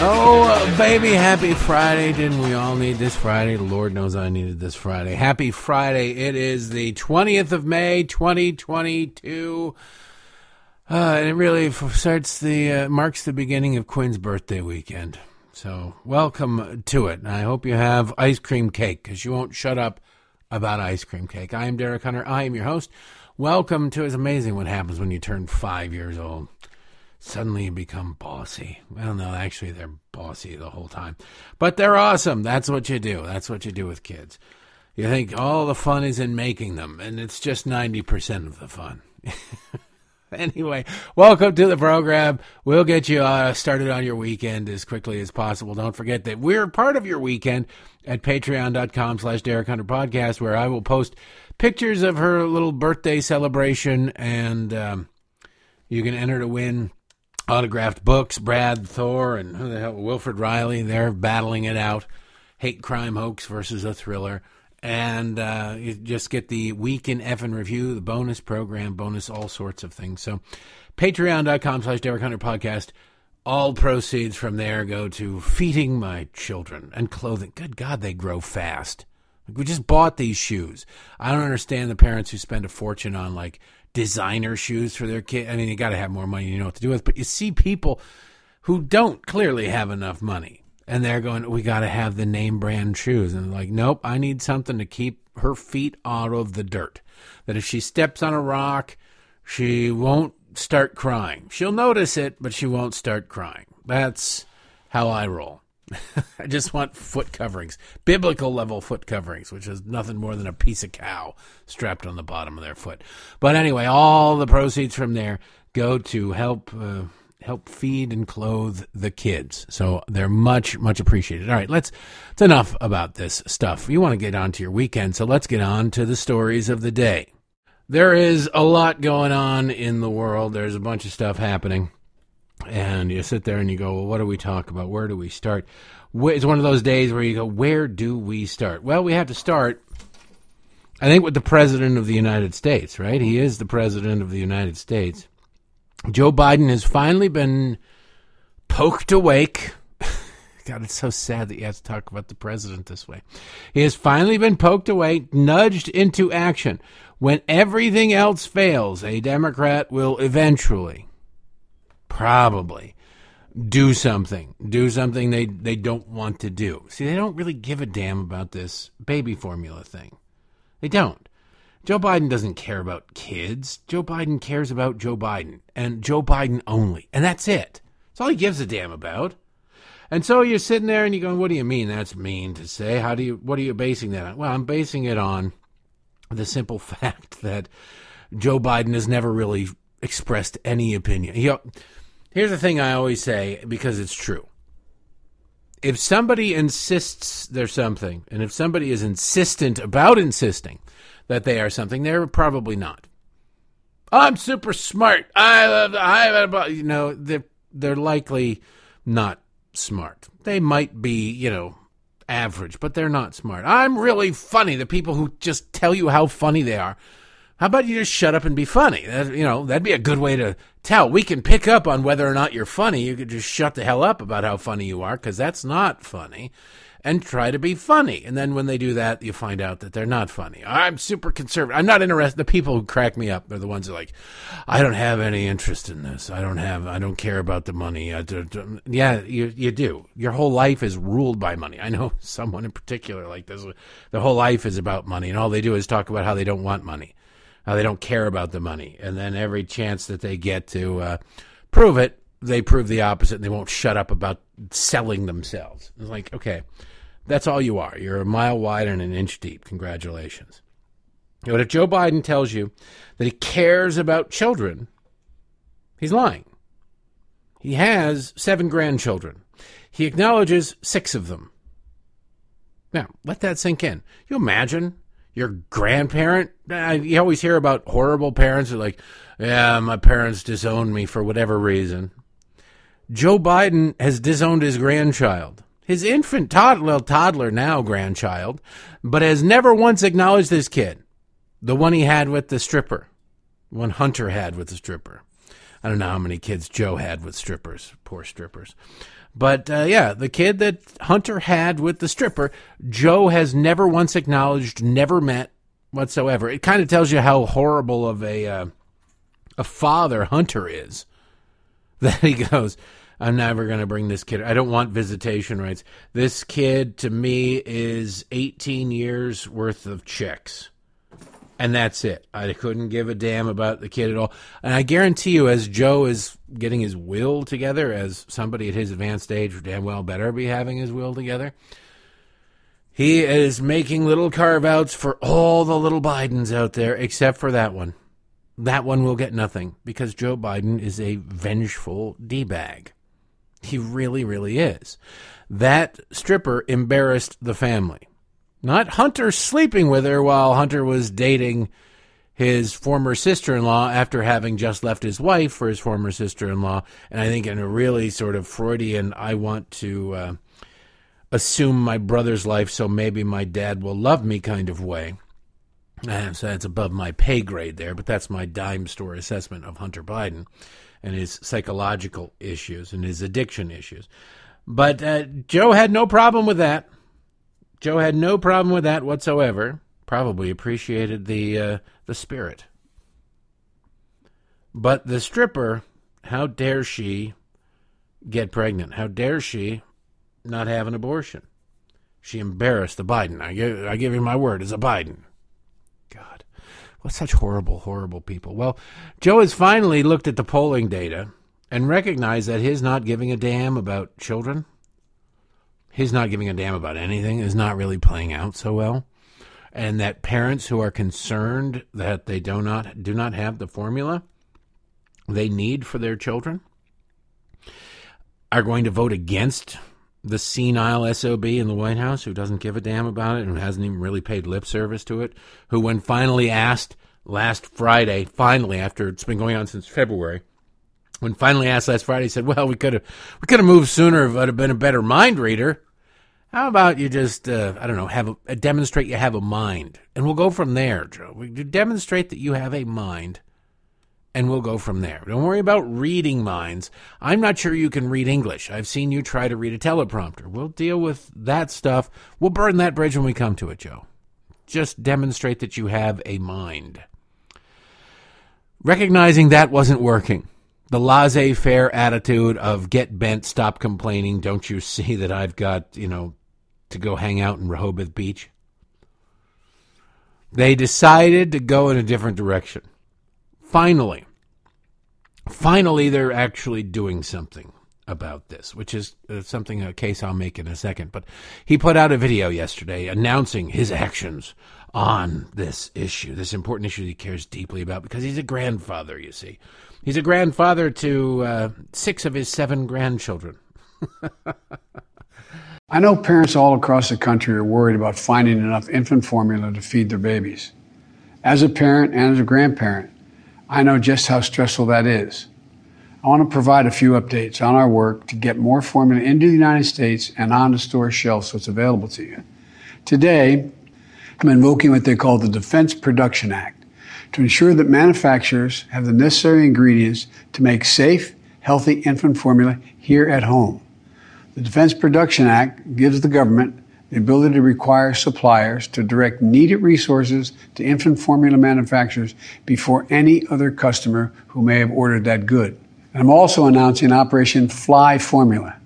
Oh, baby, happy Friday. Didn't we all need this Friday? Lord knows I needed this Friday. Happy Friday. It is the 20th of May, 2022. Uh, and it really starts the, uh, marks the beginning of Quinn's birthday weekend. So, welcome to it. And I hope you have ice cream cake because you won't shut up about ice cream cake. I am Derek Hunter. I am your host. Welcome to It's amazing what happens when you turn five years old suddenly you become bossy. Well, no, actually, they're bossy the whole time. But they're awesome. That's what you do. That's what you do with kids. You think all the fun is in making them, and it's just 90% of the fun. anyway, welcome to the program. We'll get you uh, started on your weekend as quickly as possible. Don't forget that we're part of your weekend at patreon.com slash Derek Hunter Podcast, where I will post pictures of her little birthday celebration, and um, you can enter to win autographed books. Brad Thor and who the hell, Wilfred Reilly, they're battling it out. Hate crime hoax versus a thriller. And uh, you just get the week in F and review, the bonus program, bonus all sorts of things. So, patreon.com slash Derek Hunter Podcast. All proceeds from there go to feeding my children and clothing. Good God, they grow fast. We just bought these shoes. I don't understand the parents who spend a fortune on like designer shoes for their kid. I mean, you got to have more money, you know what to do with. But you see people who don't clearly have enough money, and they're going, "We got to have the name brand shoes," and like, "Nope, I need something to keep her feet out of the dirt. That if she steps on a rock, she won't start crying. She'll notice it, but she won't start crying. That's how I roll." I just want foot coverings, biblical level foot coverings, which is nothing more than a piece of cow strapped on the bottom of their foot. But anyway, all the proceeds from there go to help uh, help feed and clothe the kids. So they're much much appreciated. All right, let's. It's enough about this stuff. You want to get on to your weekend, so let's get on to the stories of the day. There is a lot going on in the world. There's a bunch of stuff happening and you sit there and you go, well, what do we talk about? Where do we start? It's one of those days where you go, where do we start? Well, we have to start, I think, with the President of the United States, right? He is the President of the United States. Joe Biden has finally been poked awake. God, it's so sad that you have to talk about the president this way. He has finally been poked awake, nudged into action. When everything else fails, a Democrat will eventually probably do something do something they they don't want to do see they don't really give a damn about this baby formula thing they don't joe biden doesn't care about kids. Joe biden cares about joe biden and joe biden only and that's it. That's all he gives a damn about. And so you're sitting there and you're going what do you mean that's mean to say? How do you what are you basing that on? Well i'm basing it on the simple fact that joe biden has never really expressed any opinion. He, Here's the thing I always say because it's true. If somebody insists they're something, and if somebody is insistent about insisting that they are something, they're probably not. I'm super smart. I, I, you know, they're they're likely not smart. They might be, you know, average, but they're not smart. I'm really funny. The people who just tell you how funny they are how about you just shut up and be funny? That, you know, that'd be a good way to tell. We can pick up on whether or not you're funny. You could just shut the hell up about how funny you are because that's not funny and try to be funny. And then when they do that, you find out that they're not funny. I'm super conservative. I'm not interested. The people who crack me up are the ones that are like, I don't have any interest in this. I don't have, I don't care about the money. Yeah, you, you do. Your whole life is ruled by money. I know someone in particular like this. The whole life is about money and all they do is talk about how they don't want money how they don't care about the money. And then every chance that they get to uh, prove it, they prove the opposite and they won't shut up about selling themselves. It's like, okay, that's all you are. You're a mile wide and an inch deep. Congratulations. But if Joe Biden tells you that he cares about children, he's lying. He has seven grandchildren. He acknowledges six of them. Now, let that sink in. You imagine your grandparent. You always hear about horrible parents who are like, yeah, my parents disowned me for whatever reason. Joe Biden has disowned his grandchild. His infant toddler, toddler now grandchild, but has never once acknowledged this kid, the one he had with the stripper, one Hunter had with the stripper. I don't know how many kids Joe had with strippers, poor strippers. But uh, yeah, the kid that Hunter had with the stripper, Joe has never once acknowledged, never met whatsoever. It kind of tells you how horrible of a uh, a father Hunter is. That he goes, I'm never going to bring this kid. I don't want visitation rights. This kid to me is 18 years worth of chicks and that's it. I couldn't give a damn about the kid at all. And I guarantee you, as Joe is getting his will together, as somebody at his advanced age damn well better be having his will together, he is making little carve outs for all the little Bidens out there, except for that one. That one will get nothing because Joe Biden is a vengeful D bag. He really, really is. That stripper embarrassed the family. Not Hunter sleeping with her while Hunter was dating his former sister in law after having just left his wife for his former sister in law. And I think in a really sort of Freudian, I want to uh, assume my brother's life so maybe my dad will love me kind of way. So that's above my pay grade there, but that's my dime store assessment of Hunter Biden and his psychological issues and his addiction issues. But uh, Joe had no problem with that. Joe had no problem with that whatsoever. Probably appreciated the uh, the spirit. But the stripper, how dare she get pregnant? How dare she not have an abortion? She embarrassed the Biden. I give, I give you my word, it's a Biden. What such horrible, horrible people. Well, Joe has finally looked at the polling data and recognized that his not giving a damn about children. His not giving a damn about anything. Is not really playing out so well. And that parents who are concerned that they do not do not have the formula they need for their children are going to vote against the senile SOB in the White House who doesn't give a damn about it and hasn't even really paid lip service to it, who when finally asked last Friday, finally after it's been going on since February, when finally asked last Friday, said, "Well, we could have we could have moved sooner if I'd have been a better mind reader." How about you just, uh, I don't know, have a, a, demonstrate you have a mind, and we'll go from there, Joe. We demonstrate that you have a mind, and we'll go from there. Don't worry about reading minds. I'm not sure you can read English. I've seen you try to read a teleprompter. We'll deal with that stuff. We'll burn that bridge when we come to it, Joe. Just demonstrate that you have a mind. Recognizing that wasn't working the laissez faire attitude of get bent, stop complaining. Don't you see that I've got, you know, to go hang out in Rehoboth Beach. They decided to go in a different direction. Finally, finally, they're actually doing something about this, which is uh, something, a case I'll make in a second. But he put out a video yesterday announcing his actions on this issue, this important issue he cares deeply about because he's a grandfather, you see. He's a grandfather to uh, six of his seven grandchildren. I know parents all across the country are worried about finding enough infant formula to feed their babies. As a parent and as a grandparent, I know just how stressful that is. I want to provide a few updates on our work to get more formula into the United States and on the store shelves so it's available to you. Today, I'm invoking what they call the Defense Production Act to ensure that manufacturers have the necessary ingredients to make safe, healthy infant formula here at home. The Defense Production Act gives the government the ability to require suppliers to direct needed resources to infant formula manufacturers before any other customer who may have ordered that good. And I'm also announcing Operation Fly Formula.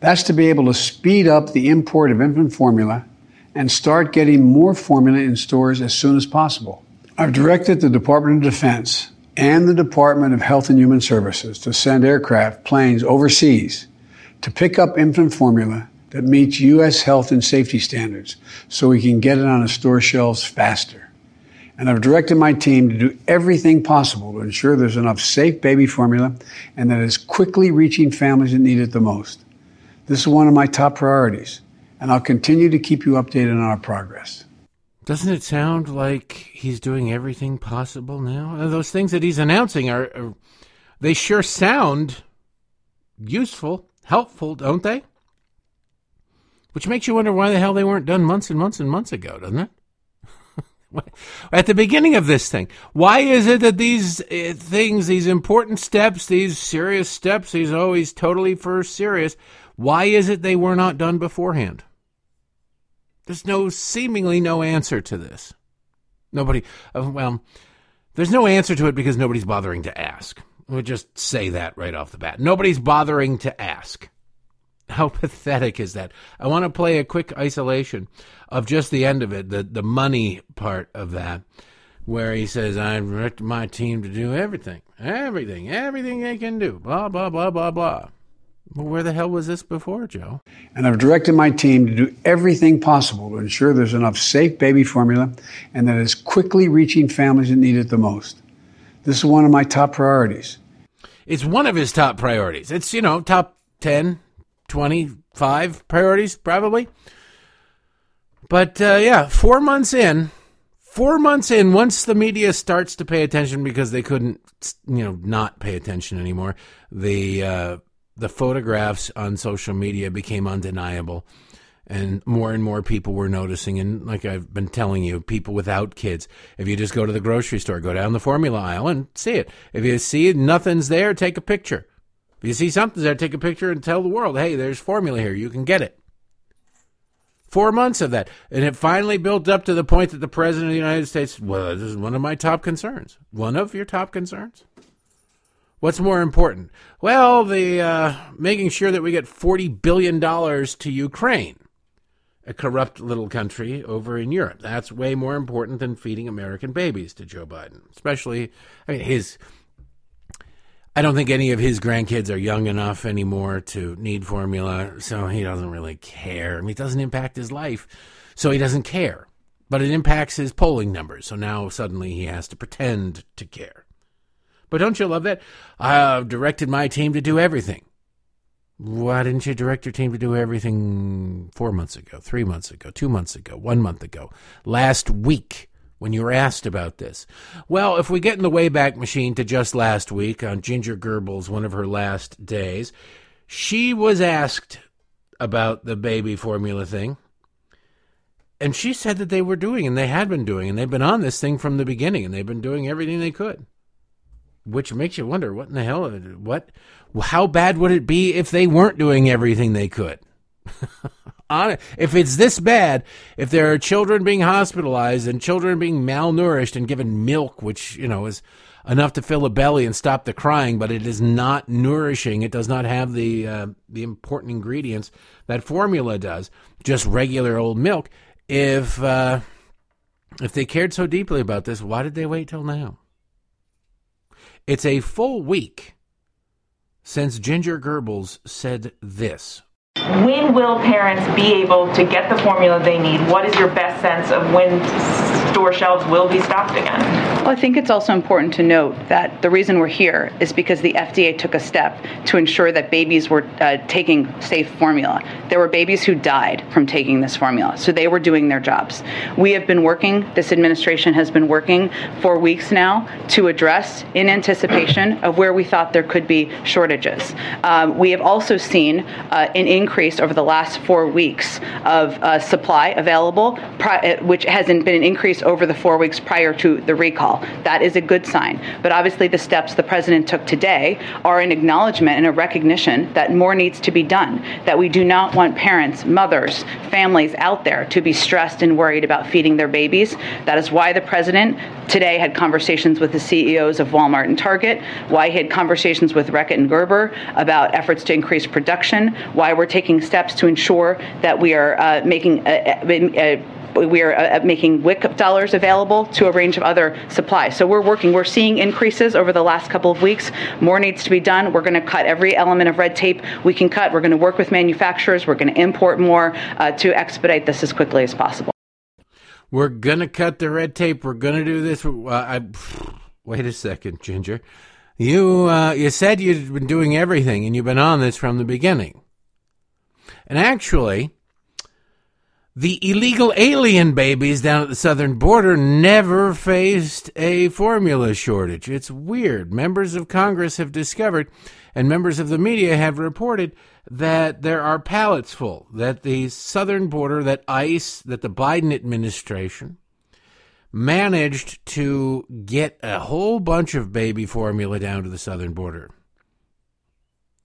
That's to be able to speed up the import of infant formula and start getting more formula in stores as soon as possible. I've directed the Department of Defense and the Department of Health and Human Services to send aircraft, planes overseas to pick up infant formula that meets U.S. health and safety standards so we can get it on the store shelves faster. And I've directed my team to do everything possible to ensure there's enough safe baby formula and that it's quickly reaching families that need it the most. This is one of my top priorities, and I'll continue to keep you updated on our progress. Doesn't it sound like he's doing everything possible now? Uh, those things that he's announcing are, are they sure sound useful helpful, don't they? Which makes you wonder why the hell they weren't done months and months and months ago, doesn't it? At the beginning of this thing, why is it that these uh, things, these important steps, these serious steps, these always totally for serious, why is it they were not done beforehand? There's no seemingly no answer to this. Nobody, uh, well, there's no answer to it because nobody's bothering to ask. We'll just say that right off the bat. Nobody's bothering to ask. How pathetic is that? I want to play a quick isolation of just the end of it, the, the money part of that, where he says, I direct my team to do everything, everything, everything they can do, blah, blah, blah, blah, blah. Well, where the hell was this before, Joe? And I've directed my team to do everything possible to ensure there's enough safe baby formula and that it's quickly reaching families that need it the most. This is one of my top priorities. It's one of his top priorities. It's, you know, top 10, 25 priorities, probably. But uh, yeah, four months in, four months in, once the media starts to pay attention because they couldn't, you know, not pay attention anymore, the uh, the photographs on social media became undeniable, and more and more people were noticing. And like I've been telling you, people without kids, if you just go to the grocery store, go down the formula aisle and see it. If you see nothing's there, take a picture. If you see something there, take a picture and tell the world, hey, there's formula here. You can get it. Four months of that. And it finally built up to the point that the President of the United States, well, this is one of my top concerns. One of your top concerns? What's more important? Well, the uh, making sure that we get $40 billion to Ukraine, a corrupt little country over in Europe. That's way more important than feeding American babies to Joe Biden, especially I mean, his I don't think any of his grandkids are young enough anymore to need formula, so he doesn't really care. I mean, it doesn't impact his life, so he doesn't care. But it impacts his polling numbers, so now suddenly he has to pretend to care. But don't you love that? I've directed my team to do everything. Why didn't you direct your team to do everything four months ago, three months ago, two months ago, one month ago, last week? When you were asked about this. Well, if we get in the Wayback Machine to just last week on Ginger Goebbels, one of her last days, she was asked about the baby formula thing. And she said that they were doing, and they had been doing, and they've been on this thing from the beginning, and they've been doing everything they could. Which makes you wonder, what in the hell? What? How bad would it be if they weren't doing everything they could? on if it's this bad, if there are children being hospitalized and children being malnourished and given milk, which you know is enough to fill a belly and stop the crying, but it is not nourishing. It does not have the uh, the important ingredients that formula does. Just regular old milk. If uh, if they cared so deeply about this, why did they wait till now? It's a full week since Ginger Goebbels said this when will parents be able to get the formula they need? What is your best sense of when store shelves will be stocked again? Well, I think it's also important to note that the reason we're here is because the FDA took a step to ensure that babies were uh, taking safe formula. There were babies who died from taking this formula, so they were doing their jobs. We have been working, this administration has been working for weeks now to address in anticipation of where we thought there could be shortages. Um, we have also seen uh, an increase over the last four weeks of uh, supply available, uh, which hasn't been an increase over the four weeks prior to the recall. That is a good sign. But obviously, the steps the president took today are an acknowledgement and a recognition that more needs to be done, that we do not want parents, mothers, families out there to be stressed and worried about feeding their babies. That is why the president today had conversations with the CEOs of Walmart and Target, why he had conversations with Reckitt and Gerber about efforts to increase production, why we're taking steps to ensure that we are uh, making a, a, a we are uh, making WIC dollars available to a range of other supplies. So we're working, we're seeing increases over the last couple of weeks. More needs to be done. We're going to cut every element of red tape we can cut. We're going to work with manufacturers. We're going to import more uh, to expedite this as quickly as possible. We're going to cut the red tape. We're going to do this. Uh, I, wait a second, Ginger. You uh, you said you'd been doing everything and you've been on this from the beginning. And actually, the illegal alien babies down at the southern border never faced a formula shortage. It's weird. Members of Congress have discovered, and members of the media have reported, that there are pallets full, that the southern border, that ICE, that the Biden administration managed to get a whole bunch of baby formula down to the southern border.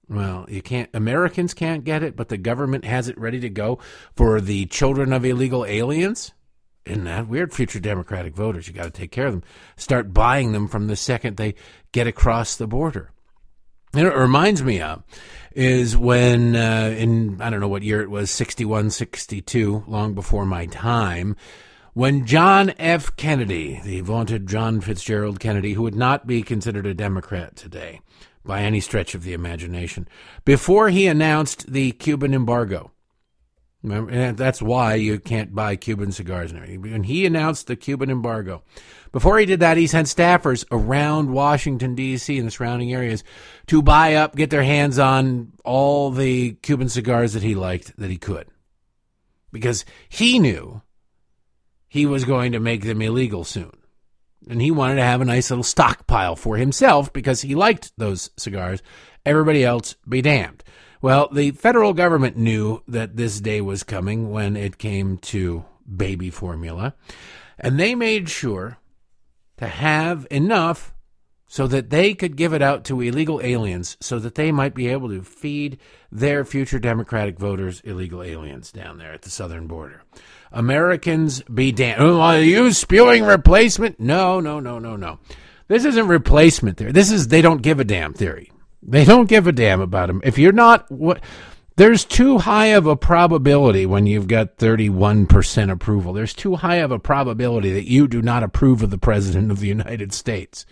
Well, you can't, Americans can't get it, but the government has it ready to go for the children of illegal aliens. Isn't that weird? Future Democratic voters, you got to take care of them. Start buying them from the second they get across the border. And it reminds me of is when uh, in I don't know what year it was 61 62 long before my time when John F Kennedy the vaunted John Fitzgerald Kennedy who would not be considered a democrat today by any stretch of the imagination before he announced the Cuban embargo and that's why you can't buy Cuban cigars and. When he announced the Cuban embargo, before he did that, he sent staffers around Washington, D.C. and the surrounding areas to buy up, get their hands on all the Cuban cigars that he liked that he could. Because he knew he was going to make them illegal soon. And he wanted to have a nice little stockpile for himself because he liked those cigars. Everybody else be damned. Well, the federal government knew that this day was coming when it came to baby formula, and they made sure to have enough so that they could give it out to illegal aliens so that they might be able to feed their future Democratic voters illegal aliens down there at the southern border. Americans be damned. Oh, are you spewing replacement? No, no, no, no, no. This isn't replacement theory. This is they don't give a damn theory. They don't give a damn about him. If you're not what there's too high of a probability when you've got 31% approval. There's too high of a probability that you do not approve of the president of the United States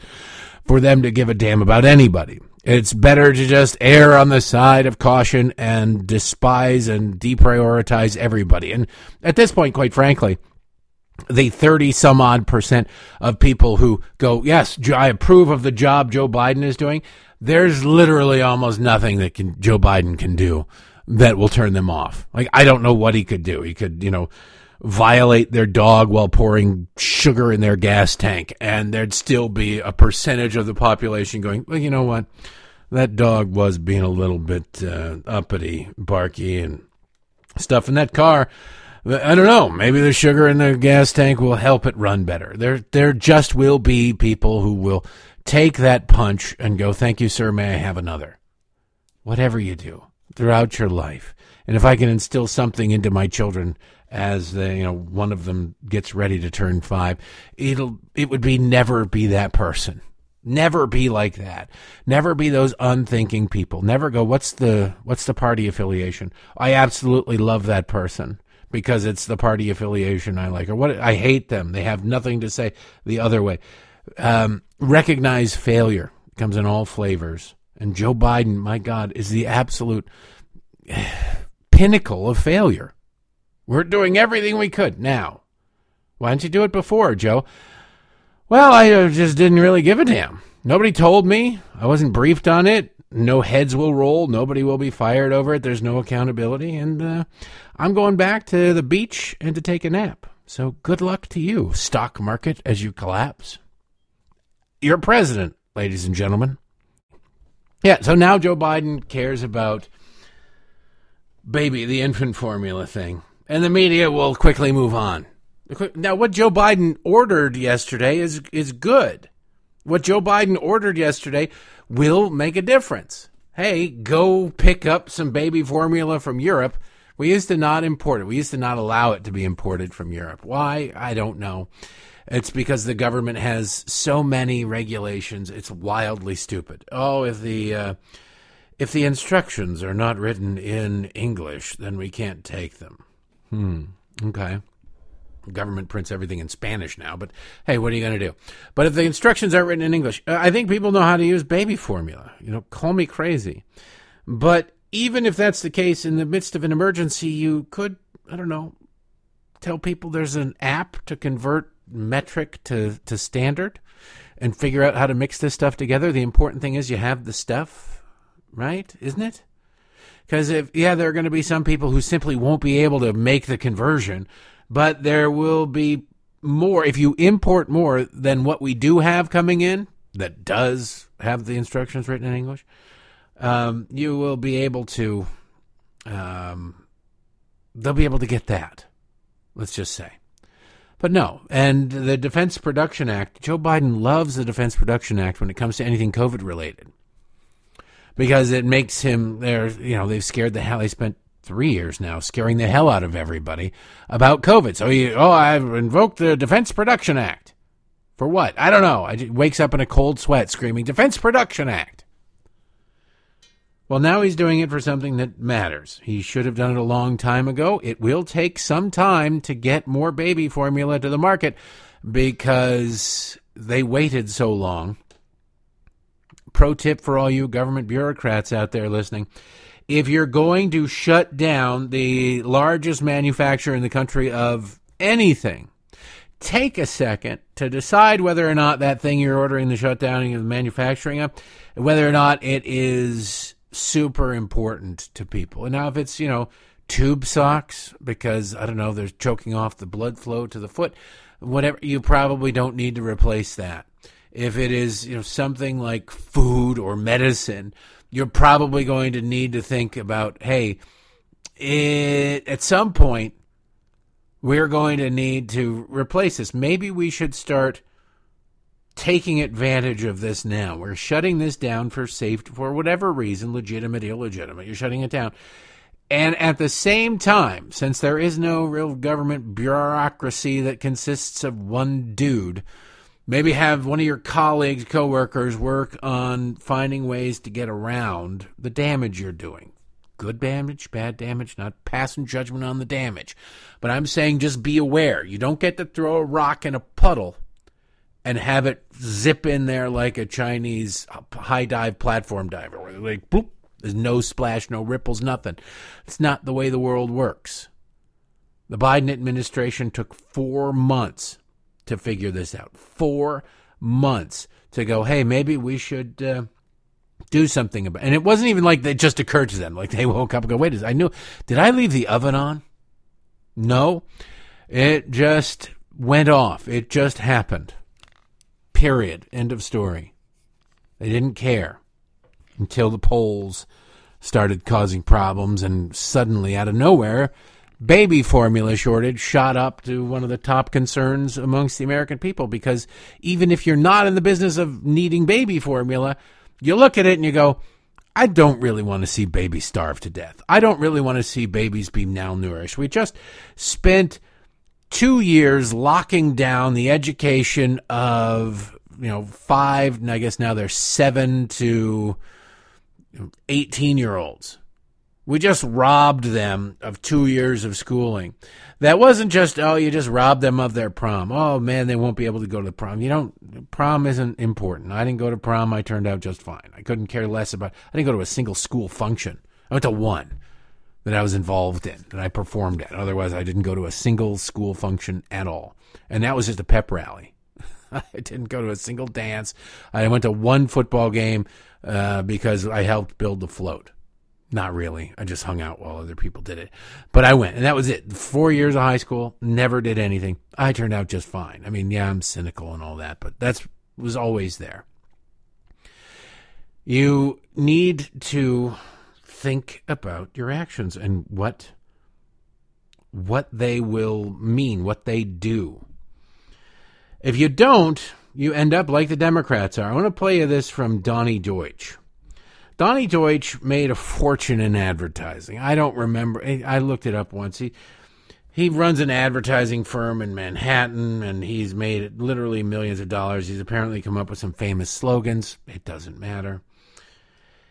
for them to give a damn about anybody. It's better to just err on the side of caution and despise and deprioritize everybody. And at this point, quite frankly, the 30 some odd percent of people who go, yes, I approve of the job Joe Biden is doing there's literally almost nothing that can Joe Biden can do that will turn them off. Like I don't know what he could do. He could, you know, violate their dog while pouring sugar in their gas tank and there'd still be a percentage of the population going, "Well, you know what? That dog was being a little bit uh, uppity, barky and stuff in that car." I don't know. Maybe the sugar in the gas tank will help it run better. There, there just will be people who will take that punch and go, thank you, sir, may I have another? Whatever you do throughout your life. And if I can instill something into my children as the, you know, one of them gets ready to turn five, it'll, it would be never be that person. Never be like that. Never be those unthinking people. Never go, what's the, what's the party affiliation? I absolutely love that person because it's the party affiliation I like, or what I hate them. They have nothing to say the other way. Um, recognize failure it comes in all flavors. And Joe Biden, my God, is the absolute pinnacle of failure. We're doing everything we could now. Why didn't you do it before, Joe? Well, I uh, just didn't really give a damn. Nobody told me. I wasn't briefed on it. No heads will roll. Nobody will be fired over it. There's no accountability. And uh, I'm going back to the beach and to take a nap. So good luck to you, stock market, as you collapse your president, ladies and gentlemen. Yeah, so now Joe Biden cares about baby, the infant formula thing, and the media will quickly move on. Now, what Joe Biden ordered yesterday is is good. What Joe Biden ordered yesterday will make a difference. Hey, go pick up some baby formula from Europe. We used to not import it. We used to not allow it to be imported from Europe. Why? I don't know. It's because the government has so many regulations. It's wildly stupid. Oh, if the uh, if the instructions are not written in English, then we can't take them. Hmm. Okay. Government prints everything in Spanish now, but hey, what are you going to do? But if the instructions aren't written in English, uh, I think people know how to use baby formula. You know, call me crazy. But even if that's the case, in the midst of an emergency, you could, I don't know, tell people there's an app to convert metric to, to standard and figure out how to mix this stuff together. The important thing is you have the stuff, right? Isn't it? Because if, yeah, there are going to be some people who simply won't be able to make the conversion, but there will be more. If you import more than what we do have coming in that does have the instructions written in English, um, you will be able to um, they'll be able to get that. Let's just say. But no, and the Defense Production Act, Joe Biden loves the Defense Production Act when it comes to anything COVID related. Because it makes him there, you know, they've scared the hell. They spent three years now scaring the hell out of everybody about COVID. So he, oh, I've invoked the Defense Production Act. For what? I don't know. I wakes up in a cold sweat screaming, Defense Production Act. Well, now he's doing it for something that matters. He should have done it a long time ago. It will take some time to get more baby formula to the market because they waited so long. Pro tip for all you government bureaucrats out there listening if you're going to shut down the largest manufacturer in the country of anything, take a second to decide whether or not that thing you're ordering the shutdowning of the manufacturing of, whether or not it is super important to people. And now, if it's, you know, tube socks because, I don't know, they're choking off the blood flow to the foot, whatever, you probably don't need to replace that. If it is, you know, something like food or medicine, you're probably going to need to think about, hey, it, at some point, we're going to need to replace this. Maybe we should start taking advantage of this now. We're shutting this down for safety, for whatever reason, legitimate, illegitimate. You're shutting it down. And at the same time, since there is no real government bureaucracy that consists of one dude, maybe have one of your colleagues, coworkers work on finding ways to get around the damage you're doing. Good damage, bad damage, not passing judgment on the damage. But I'm saying just be aware. You don't get to throw a rock in a puddle and have it zip in there like a Chinese high dive platform diver, where like boop, there's no splash, no ripples, nothing. It's not the way the world works. The Biden administration took four months to figure this out. Four months to go, hey, maybe we should uh, do something about it. And it wasn't even like it just occurred to them. Like they woke up and go, wait, I knew, did I leave the oven on? No. It just went off. It just happened. Period. End of story. They didn't care until the polls started causing problems, and suddenly, out of nowhere, baby formula shortage shot up to one of the top concerns amongst the American people. Because even if you're not in the business of needing baby formula, you look at it and you go, I don't really want to see babies starve to death. I don't really want to see babies be malnourished. We just spent two years locking down the education of you know five and i guess now they're seven to 18 year olds we just robbed them of two years of schooling that wasn't just oh you just robbed them of their prom oh man they won't be able to go to the prom you don't prom isn't important i didn't go to prom i turned out just fine i couldn't care less about i didn't go to a single school function i went to one that I was involved in, that I performed at. Otherwise, I didn't go to a single school function at all. And that was just a pep rally. I didn't go to a single dance. I went to one football game uh, because I helped build the float. Not really. I just hung out while other people did it. But I went, and that was it. Four years of high school, never did anything. I turned out just fine. I mean, yeah, I'm cynical and all that, but that's was always there. You need to think about your actions and what what they will mean, what they do. If you don't, you end up like the Democrats are. I want to play you this from Donnie Deutsch. Donnie Deutsch made a fortune in advertising. I don't remember. I looked it up once. He he runs an advertising firm in Manhattan, and he's made literally millions of dollars. He's apparently come up with some famous slogans. It doesn't matter.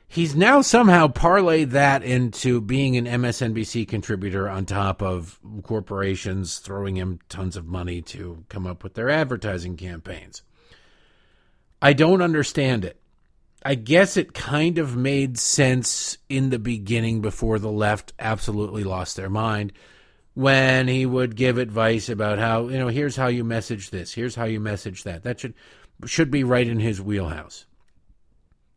He's now somehow parlayed that into being an MSNBC contributor on top of corporations throwing him tons of money to come up with their advertising campaigns. I don't understand it. I guess it kind of made sense in the beginning before the left absolutely lost their mind when he would give advice about how, you know, here's how you message this, here's how you message that. That should should be right in his wheelhouse.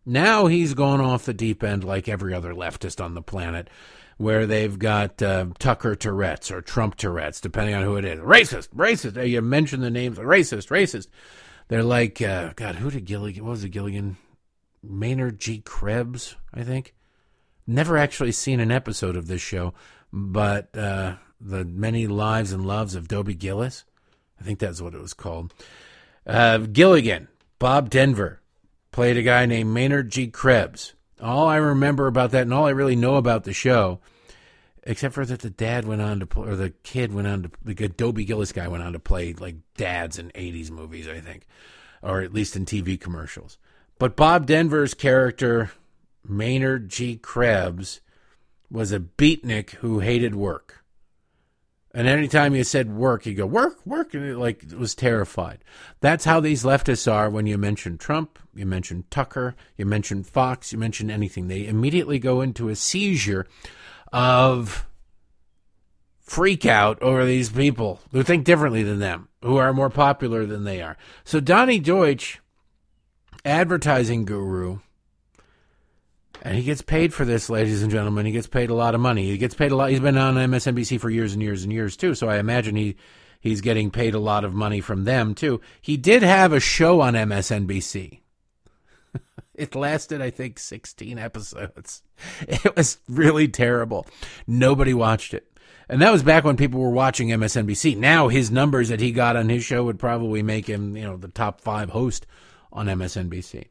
Now he's gone off the deep end like every other leftist on the planet, where they've got uh, Tucker Tourette's or Trump Tourette's, depending on who it is. Racist, racist. You mention the names, racist, racist. They're like, uh, God, who did Gilligan? What was it, Gilligan? Maynard G. Krebs, I think. Never actually seen an episode of this show, but uh, the many lives and loves of Dobie Gillis. I think that's what it was called. Uh, Gilligan, Bob Denver, played a guy named Maynard G. Krebs. All I remember about that, and all I really know about the show, except for that the dad went on to play, or the kid went on to, the Dobie Gillis guy went on to play like dads in 80s movies, I think, or at least in TV commercials. But Bob Denver's character, Maynard G. Krebs, was a beatnik who hated work. And anytime you said work, he'd go, work, work, and it, like was terrified. That's how these leftists are when you mention Trump, you mention Tucker, you mention Fox, you mention anything. They immediately go into a seizure of freak out over these people who think differently than them, who are more popular than they are. So Donnie Deutsch, advertising guru, and he gets paid for this, ladies and gentlemen. He gets paid a lot of money. He gets paid a lot. He's been on MSNBC for years and years and years too. So I imagine he he's getting paid a lot of money from them too. He did have a show on MSNBC. it lasted, I think, 16 episodes. It was really terrible. Nobody watched it. And that was back when people were watching MSNBC. Now his numbers that he got on his show would probably make him, you know, the top five host on MSNBC.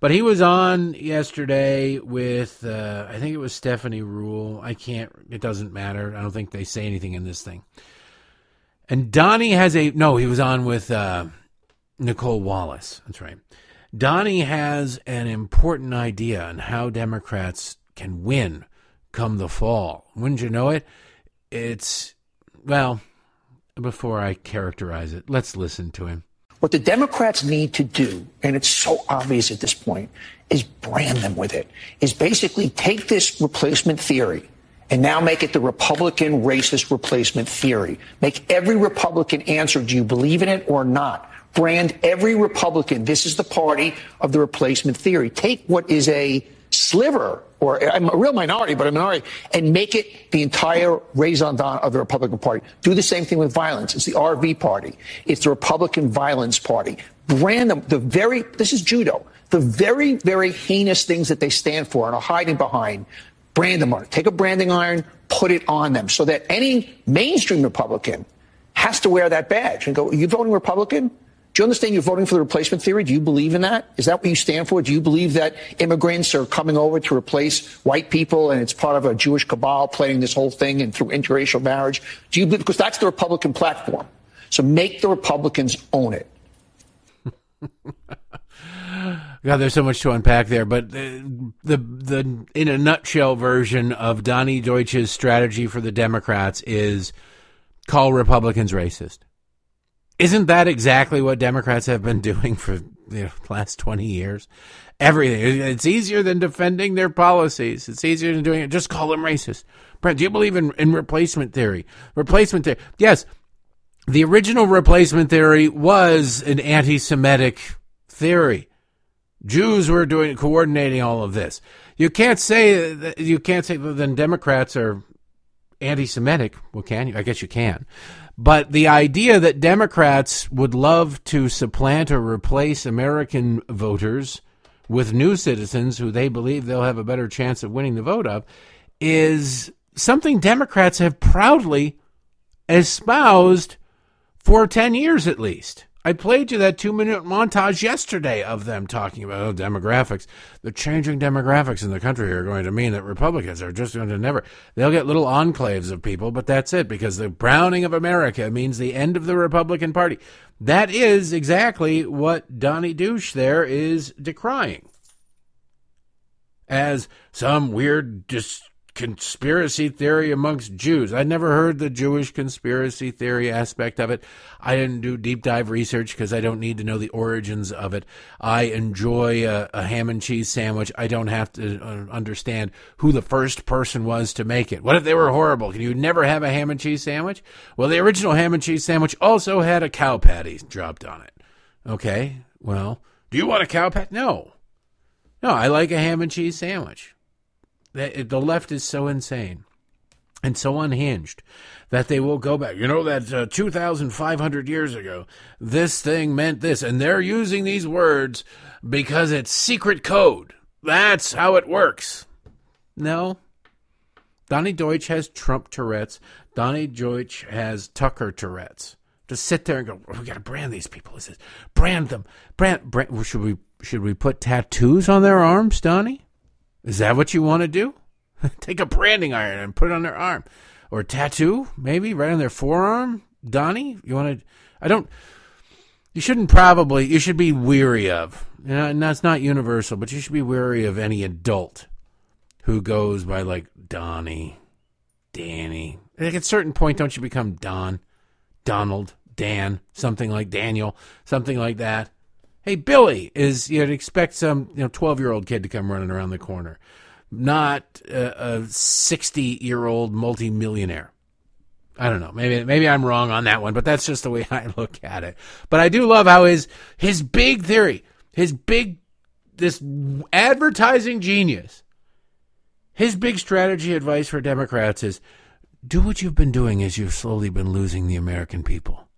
But he was on yesterday with, uh, I think it was Stephanie Ruhle. I can't, it doesn't matter. I don't think they say anything in this thing. And Donnie has a, no, he was on with uh, Nicolle Wallace. That's right. Donnie has an important idea on how Democrats can win come the fall. Wouldn't you know it? It's, well, before I characterize it, let's listen to him. What the Democrats need to do, and it's so obvious at this point, is brand them with it, is basically take this replacement theory and now make it the Republican racist replacement theory. Make every Republican answer, do you believe in it or not? Brand every Republican, this is the party of the replacement theory. Take what is a sliver or I'm a real minority, but a minority, and make it the entire raison d'etre of the Republican Party. Do the same thing with violence. It's the RV Party. It's the Republican Violence Party. Brand them the very, this is judo, the very, very heinous things that they stand for and are hiding behind. Brand them on Take a branding iron, put it on them so that any mainstream Republican has to wear that badge and go, Are you voting Republican? Do you understand you're voting for the replacement theory? Do you believe in that? Is that what you stand for? Do you believe that immigrants are coming over to replace white people and it's part of a Jewish cabal playing this whole thing and through interracial marriage? Do you believe, because that's the Republican platform. So make the Republicans own it. God, there's so much to unpack there, but the, the the in a nutshell version of Donnie Deutsch's strategy for the Democrats is call Republicans racist. Isn't that exactly what Democrats have been doing for you know, the last 20 years? Everything. It's easier than defending their policies. It's easier than doing it. Just call them racist. Brent, do you believe in, in replacement theory? Replacement theory. Yes. The original replacement theory was an anti Semitic theory. Jews were doing coordinating all of this. You can't say that you can't say that then Democrats are anti-Semitic. Well, can you? I guess you can. But the idea that Democrats would love to supplant or replace American voters with new citizens who they believe they'll have a better chance of winning the vote of is something Democrats have proudly espoused for 10 years at least. I played you that two minute montage yesterday of them talking about oh, demographics. The changing demographics in the country are going to mean that Republicans are just going to never, they'll get little enclaves of people, but that's it because the browning of America means the end of the Republican Party. That is exactly what Donnie Douche there is decrying as some weird conspiracy theory amongst Jews. I'd never heard the Jewish conspiracy theory aspect of it. I didn't do deep dive research because I don't need to know the origins of it. I enjoy a, a ham and cheese sandwich. I don't have to uh, understand who the first person was to make it. What if they were horrible? Can you never have a ham and cheese sandwich? Well, the original ham and cheese sandwich also had a cow patty dropped on it. Okay, well, do you want a cow patty? No. No, I like a ham and cheese sandwich. The, left is so insane and so unhinged that they will go back. You know that uh, 2,500 years ago, this thing meant this, and they're using these words because it's secret code. That's how it works. No. Donnie Deutsch has Trump Tourette's. Donnie Deutsch has Tucker Tourette's. Just sit there and go, we got to brand these people. He says, brand them. Brand, brand. Should we should we put tattoos on their arms, Donnie? Is that what you want to do? Take a branding iron and put it on their arm, or tattoo maybe right on their forearm. Donnie, you want to? I don't. You shouldn't probably. You should be weary of. You know, and that's not universal, but you should be wary of any adult who goes by like Donnie, Danny. Like at a certain point, don't you become Don, Donald, Dan, something like Daniel, something like that? Hey, Billy is you'd expect some you know twelve year old kid to come running around the corner, not a, sixty year old multimillionaire. I don't know. Maybe maybe I'm wrong on that one, but that's just the way I look at it. But I do love how his his big theory, his big this advertising genius, his big strategy advice for Democrats is do what you've been doing as you've slowly been losing the American people.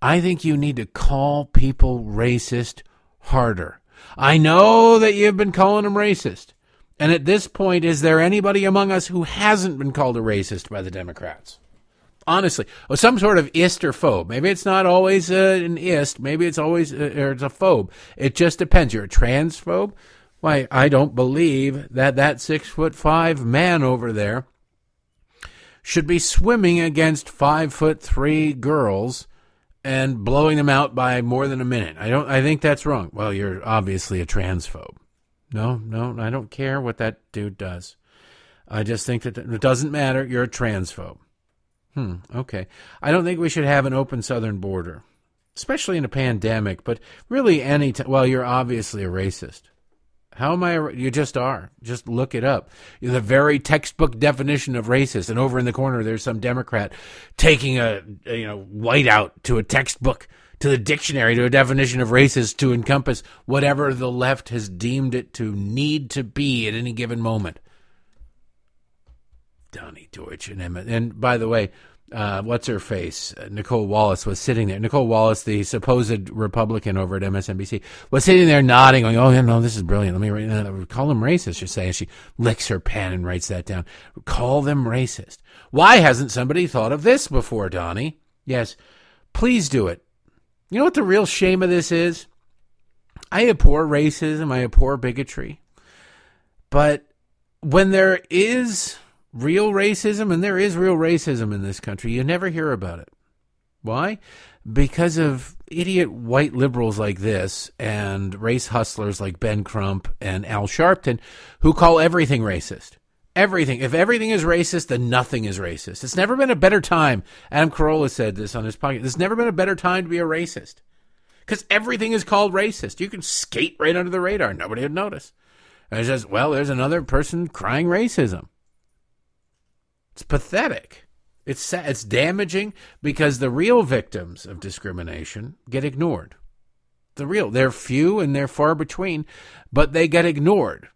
I think you need to call people racist harder. I know that you've been calling them racist. And at this point, is there anybody among us who hasn't been called a racist by the Democrats? Honestly, or some sort of ist or phobe. Maybe it's not always uh, an ist. Maybe it's always uh, or it's a phobe. It just depends. You're a transphobe. Why? I don't believe that that six foot five man over there should be swimming against five foot three girls and blowing them out by more than a minute. I don't. I think that's wrong. Well, you're obviously a transphobe. No, no, I don't care what that dude does. I just think that it doesn't matter. You're a transphobe. Hmm. Okay. I don't think we should have an open southern border, especially in a pandemic. But really, any. Well, you're obviously a racist. How am I? you just are. Just look it up. The very textbook definition of racist. And over in the corner, there's some Democrat taking a, a you know whiteout to a textbook, to the dictionary, to a definition of racist to encompass whatever the left has deemed it to need to be at any given moment. Donnie Deutsch and Emma. And by the way, uh, what's her face? Nicolle Wallace was sitting there. Nicolle Wallace, the supposed Republican over at MSNBC, was sitting there nodding, going, "Oh, yeah, no, this is brilliant. Let me write. Call them racist." She say, and she licks her pen and writes that down. Call them racist. Why hasn't somebody thought of this before, Donnie? Yes, please do it. You know what the real shame of this is? I abhor racism. I abhor bigotry. But when there is real racism, and there is real racism in this country, you never hear about it. Why? Because of idiot white liberals like this and race hustlers like Ben Crump and Al Sharpton who call everything racist. Everything. If everything is racist, then nothing is racist. It's never been a better time. Adam Carolla said this on his podcast. There's never been a better time to be a racist because everything is called racist. You can skate right under the radar. Nobody would notice. And it's just, well, there's another person crying racism. It's pathetic. It's. It's damaging because the real victims of discrimination get ignored. The real, they're few and they're far between, but they get ignored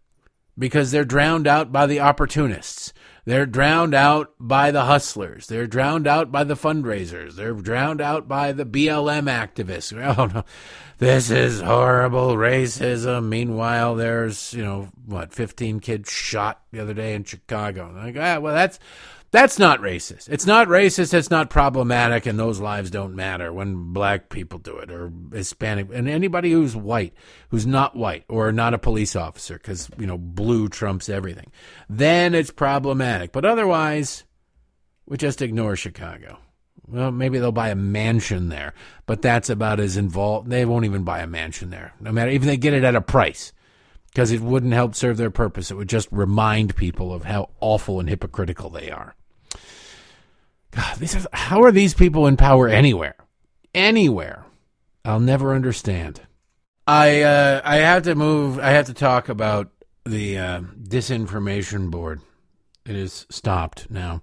because they're drowned out by the opportunists. They're drowned out by the hustlers. They're drowned out by the fundraisers. They're drowned out by the BLM activists. Oh no, this is horrible racism. Meanwhile, there's you know what, 15 kids shot the other day in Chicago. Like, ah, well, that's that's not racist. It's not racist. It's not problematic, and those lives don't matter when black people do it or Hispanic and anybody who's white, who's not white or not a police officer, because you know blue trumps everything. Then it's problematic. But otherwise, we just ignore Chicago. Well, maybe they'll buy a mansion there, but that's about as involved. They won't even buy a mansion there, no matter even they get it at a price because it wouldn't help serve their purpose. It would just remind people of how awful and hypocritical they are. God, how are these people in power anywhere? Anywhere. I'll never understand. I uh, I have to move. I have to talk about the uh, disinformation board. It is stopped now.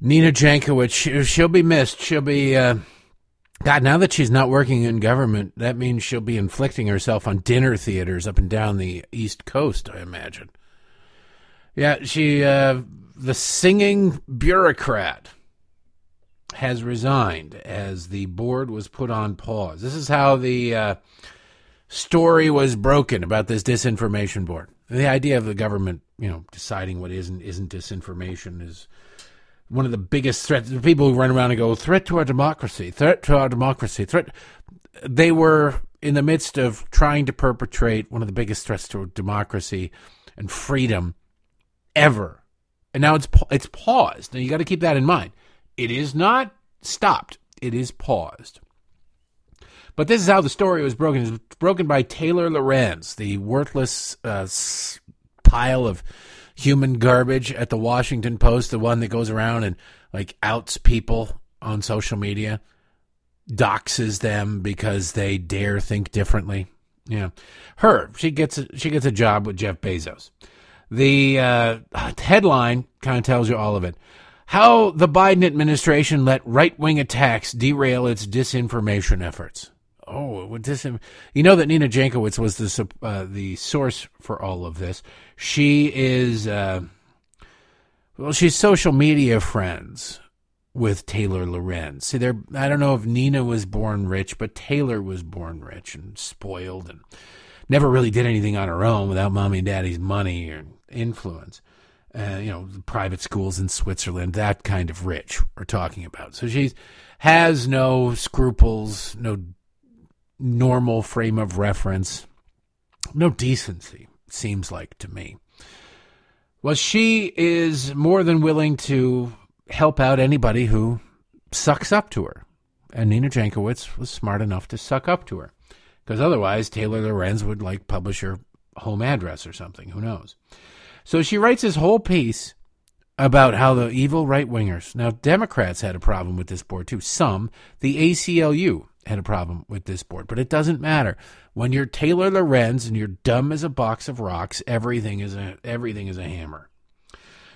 Nina Jankowicz, she'll be missed. She'll be. Uh, God, now that she's not working in government, that means she'll be inflicting herself on dinner theaters up and down the East Coast, I imagine. Yeah, she, uh, the singing bureaucrat has resigned as the board was put on pause. This is how the uh, story was broken about this disinformation board. The idea of the government, you know, deciding what is and isn't disinformation is one of the biggest threats. The people who run around and go, threat to our democracy, threat to our democracy, threat. They were in the midst of trying to perpetrate one of the biggest threats to democracy and freedom ever. And now it's it's paused. Now you got to keep that in mind. It is not stopped. It is paused. But this is how the story was broken. It was broken by Taylor Lorenz, the worthless uh, pile of human garbage at the Washington Post, the one that goes around and like outs people on social media, doxes them because they dare think differently. Yeah, her she gets a, she gets a job with Jeff Bezos. The uh, headline kind of tells you all of it. How the Biden administration let right wing attacks derail its disinformation efforts. Oh, with this, you know that Nina Jankowicz was the uh, the source for all of this. She is, uh, well, she's social media friends with Taylor Lorenz. See, there, I don't know if Nina was born rich, but Taylor was born rich and spoiled, and never really did anything on her own without mommy and daddy's money or influence. Uh, you know, private schools in Switzerland, that kind of rich we're talking about. So she has no scruples, no normal frame of reference, no decency, seems like to me. Well, she is more than willing to help out anybody who sucks up to her. And Nina Jankowicz was smart enough to suck up to her. Because otherwise, Taylor Lorenz would like publish her home address or something. Who knows? So she writes this whole piece about how the evil right wingers. Now, Democrats had a problem with this board too. Some, the ACLU, had a problem with this board, but it doesn't matter. When you're Taylor Lorenz and you're dumb as a box of rocks, everything is a everything is a hammer.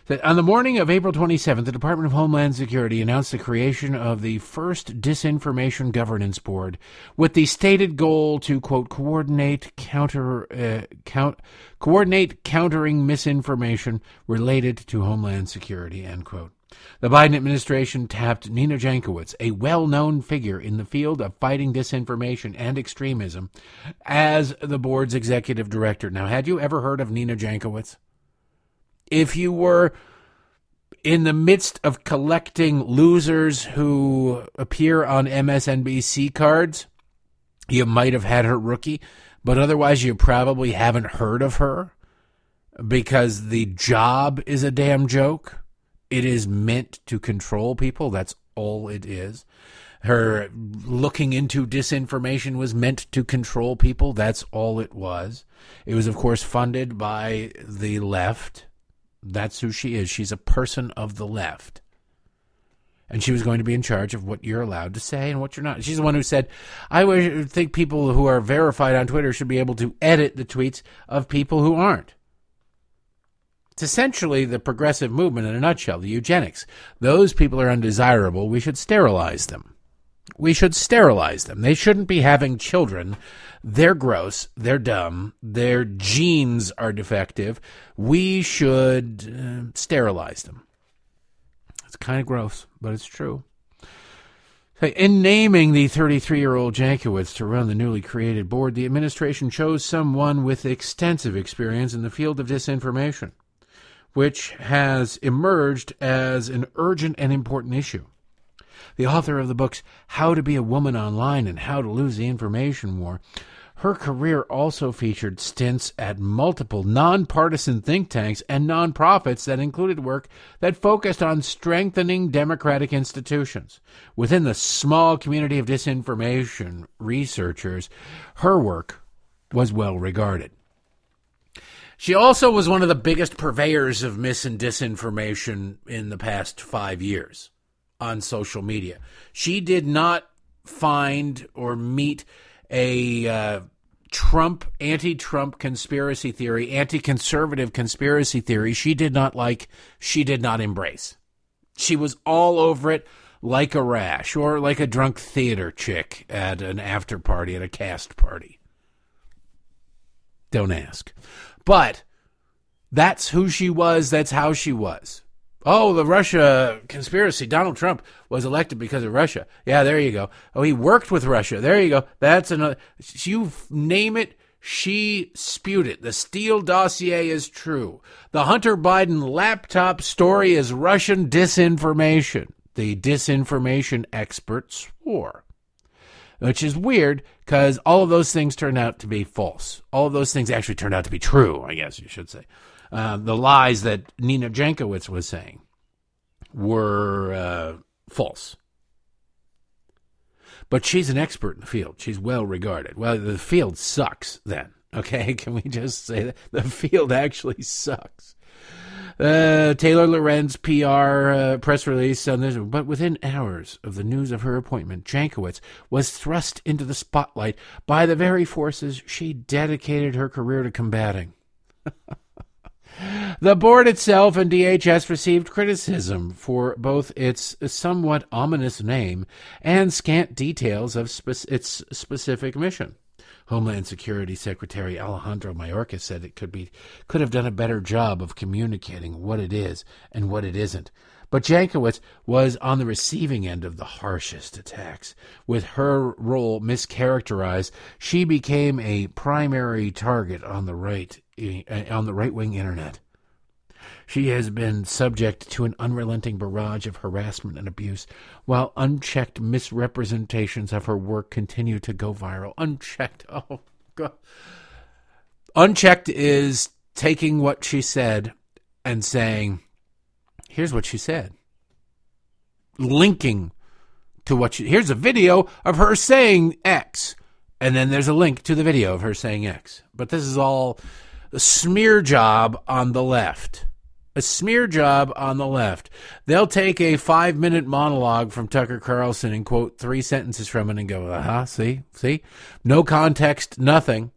That on the morning of April 27th, the Department of Homeland Security announced the creation of the first Disinformation Governance Board with the stated goal to quote coordinate counter uh, count, coordinate countering misinformation related to Homeland Security end quote. The Biden administration tapped Nina Jankowicz, a well known figure in the field of fighting disinformation and extremism, as the board's executive director. Now, had you ever heard of Nina Jankowicz? If you were in the midst of collecting losers who appear on MSNBC cards, you might have had her rookie, but otherwise, you probably haven't heard of her because the job is a damn joke. It is meant to control people. That's all it is. Her looking into disinformation was meant to control people. That's all it was. It was, of course, funded by the left. That's who she is. She's a person of the left. And she was going to be in charge of what you're allowed to say and what you're not. She's the one who said, I think people who are verified on Twitter should be able to edit the tweets of people who aren't. It's essentially the progressive movement in a nutshell, the eugenics. Those people are undesirable. We should sterilize them. We should sterilize them. They shouldn't be having children. They're gross. They're dumb. Their genes are defective. We should uh, sterilize them. It's kind of gross, but it's true. In naming the 33 year old Jankowicz to run the newly created board, the administration chose someone with extensive experience in the field of disinformation which has emerged as an urgent and important issue. The author of the books How to Be a Woman Online and How to Lose the Information War, her career also featured stints at multiple nonpartisan think tanks and nonprofits that included work that focused on strengthening democratic institutions. Within the small community of disinformation researchers, her work was well regarded. She also was one of the biggest purveyors of mis and disinformation in the past five years on social media. She did not find or meet a uh, Trump, anti Trump conspiracy theory, anti conservative conspiracy theory she did not like, she did not embrace. She was all over it like a rash or like a drunk theater chick at an after party, at a cast party. Don't ask. But that's who she was. That's how she was. Oh, the Russia conspiracy. Donald Trump was elected because of Russia. Yeah, there you go. Oh, he worked with Russia. There you go. That's another. You name it, She spewed it. The Steele dossier is true. The Hunter Biden laptop story is Russian disinformation. The disinformation expert swore. Which is weird because all of those things turned out to be false. All of those things actually turned out to be true, I guess you should say. Uh, the lies that Nina Jankowicz was saying were uh, false. But she's an expert in the field. She's well regarded. Well, the field sucks then. Okay, can we just say that? The field actually sucks. Uh, Taylor Lorenz PR uh, press release on this, but within hours of the news of her appointment, Jankowicz was thrust into the spotlight by the very forces she dedicated her career to combating. The board itself and DHS received criticism for both its somewhat ominous name and scant details of spe- its specific mission. Homeland Security Secretary Alejandro Mayorkas said it could be could have done a better job of communicating what it is and what it isn't. But Jankowicz was on the receiving end of the harshest attacks. With her role mischaracterized, she became a primary target on the right uh, on the right wing internet. She has been subject to an unrelenting barrage of harassment and abuse, while unchecked misrepresentations of her work continue to go viral. Unchecked, oh God. Unchecked is taking what she said and saying, here's what she said. Linking to what she, here's a video of her saying X. And then there's a link to the video of her saying X. But this is all a smear job on the left. A smear job on the left. They'll take a five minute monologue from Tucker Carlson and quote three sentences from it and go, uh huh, see, see? No context, nothing.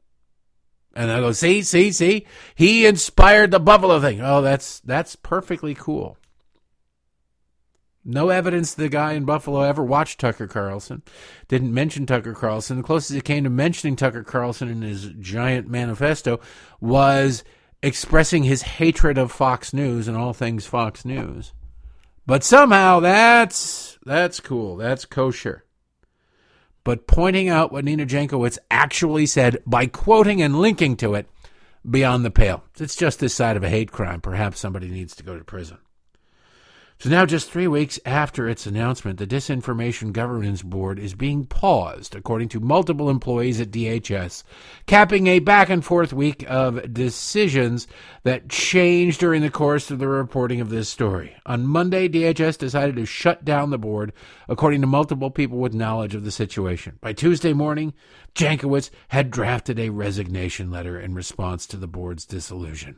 And I go, see, see, see? He inspired the Buffalo thing. Oh, that's that's perfectly cool. No evidence the guy in Buffalo ever watched Tucker Carlson. Didn't mention Tucker Carlson. The closest he came to mentioning Tucker Carlson in his giant manifesto was expressing his hatred of Fox News and all things Fox News. But somehow that's that's cool. That's kosher. But pointing out what Nina Jankowicz actually said by quoting and linking to it beyond the pale. It's just this side of a hate crime. Perhaps somebody needs to go to prison. So now, just three weeks after its announcement, the Disinformation Governance Board is being paused, according to multiple employees at DHS, capping a back and forth week of decisions that changed during the course of the reporting of this story. On Monday, DHS decided to shut down the board, according to multiple people with knowledge of the situation. By Tuesday morning, Jankowicz had drafted a resignation letter in response to the board's dissolution.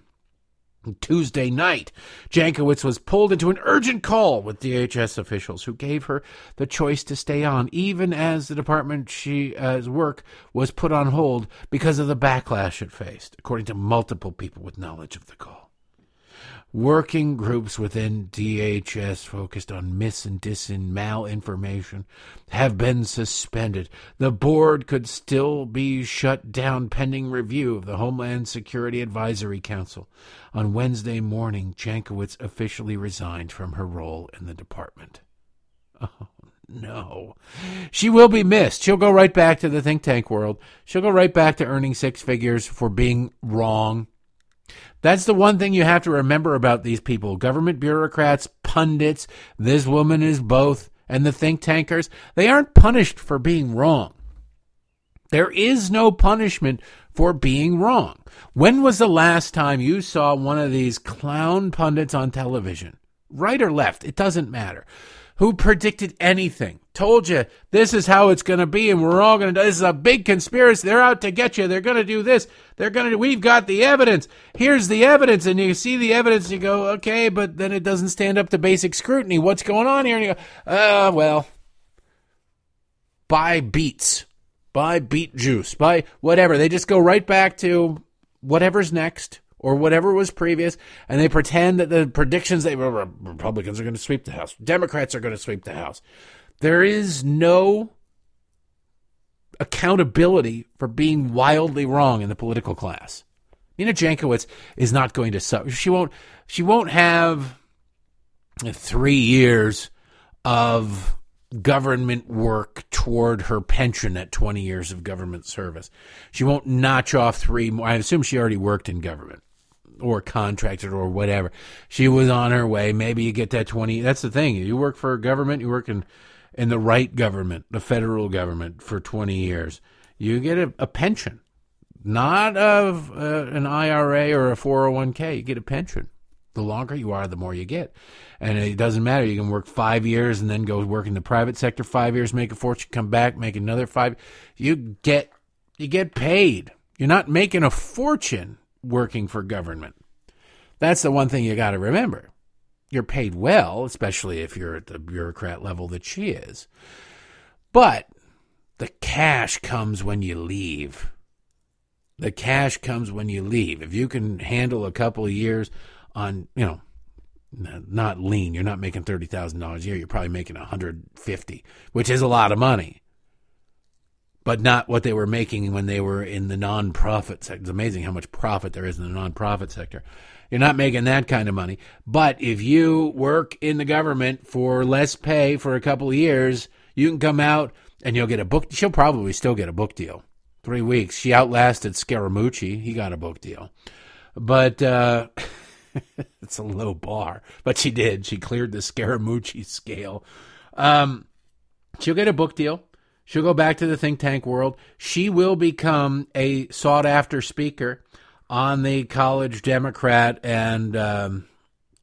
Tuesday night, Jankowicz was pulled into an urgent call with DHS officials who gave her the choice to stay on, even as the department department's uh, work was put on hold because of the backlash it faced, according to multiple people with knowledge of the call. Working groups within DHS focused on mis and disin malinformation have been suspended. The board could still be shut down pending review of the Homeland Security Advisory Council. On Wednesday morning, Jankowicz officially resigned from her role in the department. Oh, no. She will be missed. She'll go right back to the think tank world. She'll go right back to earning six figures for being wrong that's the one thing you have to remember about these people government bureaucrats, pundits, this woman is both, and the think tankers. They aren't punished for being wrong. There is no punishment for being wrong. When was the last time you saw one of these clown pundits on television? Right or left, it doesn't matter who predicted anything. Told you this is how it's going to be, and we're all going to. This is a big conspiracy. They're out to get you. They're going to do this. They're going to. We've got the evidence. Here's the evidence, and you see the evidence. You go, okay, but then it doesn't stand up to basic scrutiny. What's going on here? And you go, uh, well, buy beets, buy beet juice, buy whatever. They just go right back to whatever's next or whatever was previous, and they pretend that the predictions they Republicans are going to sweep the House, Democrats are going to sweep the House. There is no accountability for being wildly wrong in the political class. Nina Jankowicz is not going to suffer. She won't. She won't have three years of government work toward her pension at 20 years of government service. She won't notch off three more. I assume she already worked in government or contracted or whatever. She was on her way. Maybe you get that 20. That's the thing. You work for government, you work in, in the right government, the federal government for 20 years. You get a, a pension, not of uh, an IRA or a 401k. You get a pension. The longer you are, the more you get. And it doesn't matter. You can work five years and then go work in the private sector five years, make a fortune, come back, make another five. You get you get paid. You're not making a fortune working for government. That's the one thing you got to remember. You're paid well, especially if you're at the bureaucrat level that she is. But the cash comes when you leave. The cash comes when you leave. If you can handle a couple of years on, you know, not lean, you're not making $30,000 a year, you're probably making 150, which is a lot of money. But not what they were making when they were in the nonprofit sector. It's amazing how much profit there is in the nonprofit sector. You're not making that kind of money. But if you work in the government for less pay for a couple of years, you can come out and you'll get a book. She'll probably still get a book deal. Three weeks. She outlasted Scaramucci. He got a book deal. But, uh, it's a low bar, but she did. She cleared the Scaramucci scale. Um, she'll get a book deal. She'll go back to the think tank world. She will become a sought after speaker on the college Democrat and um,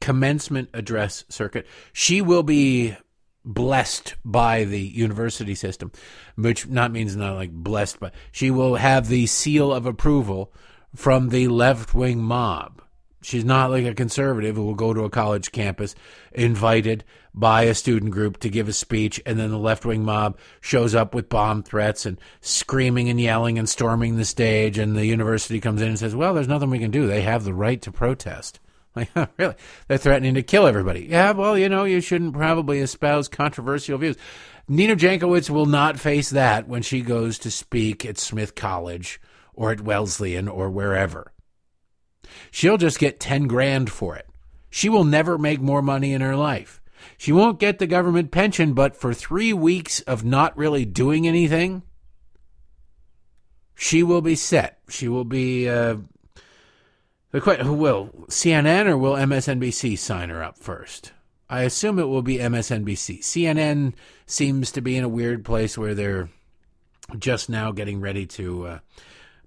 commencement address circuit. She will be blessed by the university system, which not means not like blessed, but she will have the seal of approval from the left wing mob. She's not like a conservative who will go to a college campus invited by a student group to give a speech, and then the left wing mob shows up with bomb threats and screaming and yelling and storming the stage, and the university comes in and says, Well, there's nothing we can do. They have the right to protest. Like, really? They're threatening to kill everybody. Yeah, well, you know, you shouldn't probably espouse controversial views. Nina Jankowicz will not face that when she goes to speak at Smith College or at Wesleyan or wherever. She'll just get 10 grand for it. She will never make more money in her life. She won't get the government pension, but for three weeks of not really doing anything, she will be set. She will be. Uh, the question, who will CNN or will MSNBC sign her up first? I assume it will be MSNBC. CNN seems to be in a weird place where they're just now getting ready to uh,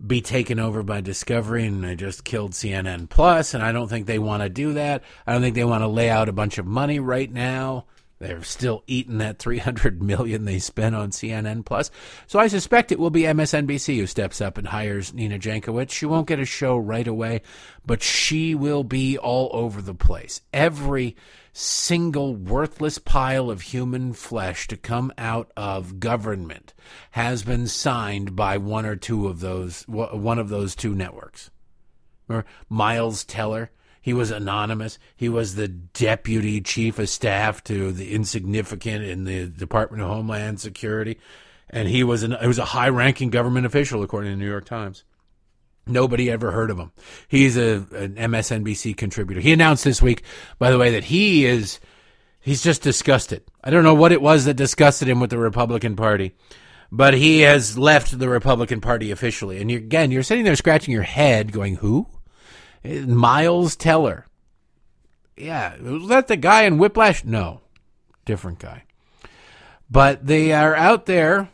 be taken over by Discovery, and I just killed CNN Plus, and I don't think they want to do that. I don't think they want to lay out a bunch of money right now. They're still eating that 300 million they spent on CNN Plus. So I suspect it will be MSNBC who steps up and hires Nina Jankowicz. She won't get a show right away, but she will be all over the place. Every single worthless pile of human flesh to come out of government has been signed by one or two of those one of those two networks. Or Miles Taylor, he was anonymous. He was the deputy chief of staff to the insignificant in the Department of Homeland Security, and he was an he was a high-ranking government official according to the New York Times. Nobody ever heard of him. He's a an MSNBC contributor. He announced this week, by the way, that he is he's just disgusted. I don't know what it was that disgusted him with the Republican Party, but he has left the Republican Party officially. And you're, again, you're sitting there scratching your head, going, "Who? Miles Teller? Yeah, was that the guy in Whiplash? No, different guy. But they are out there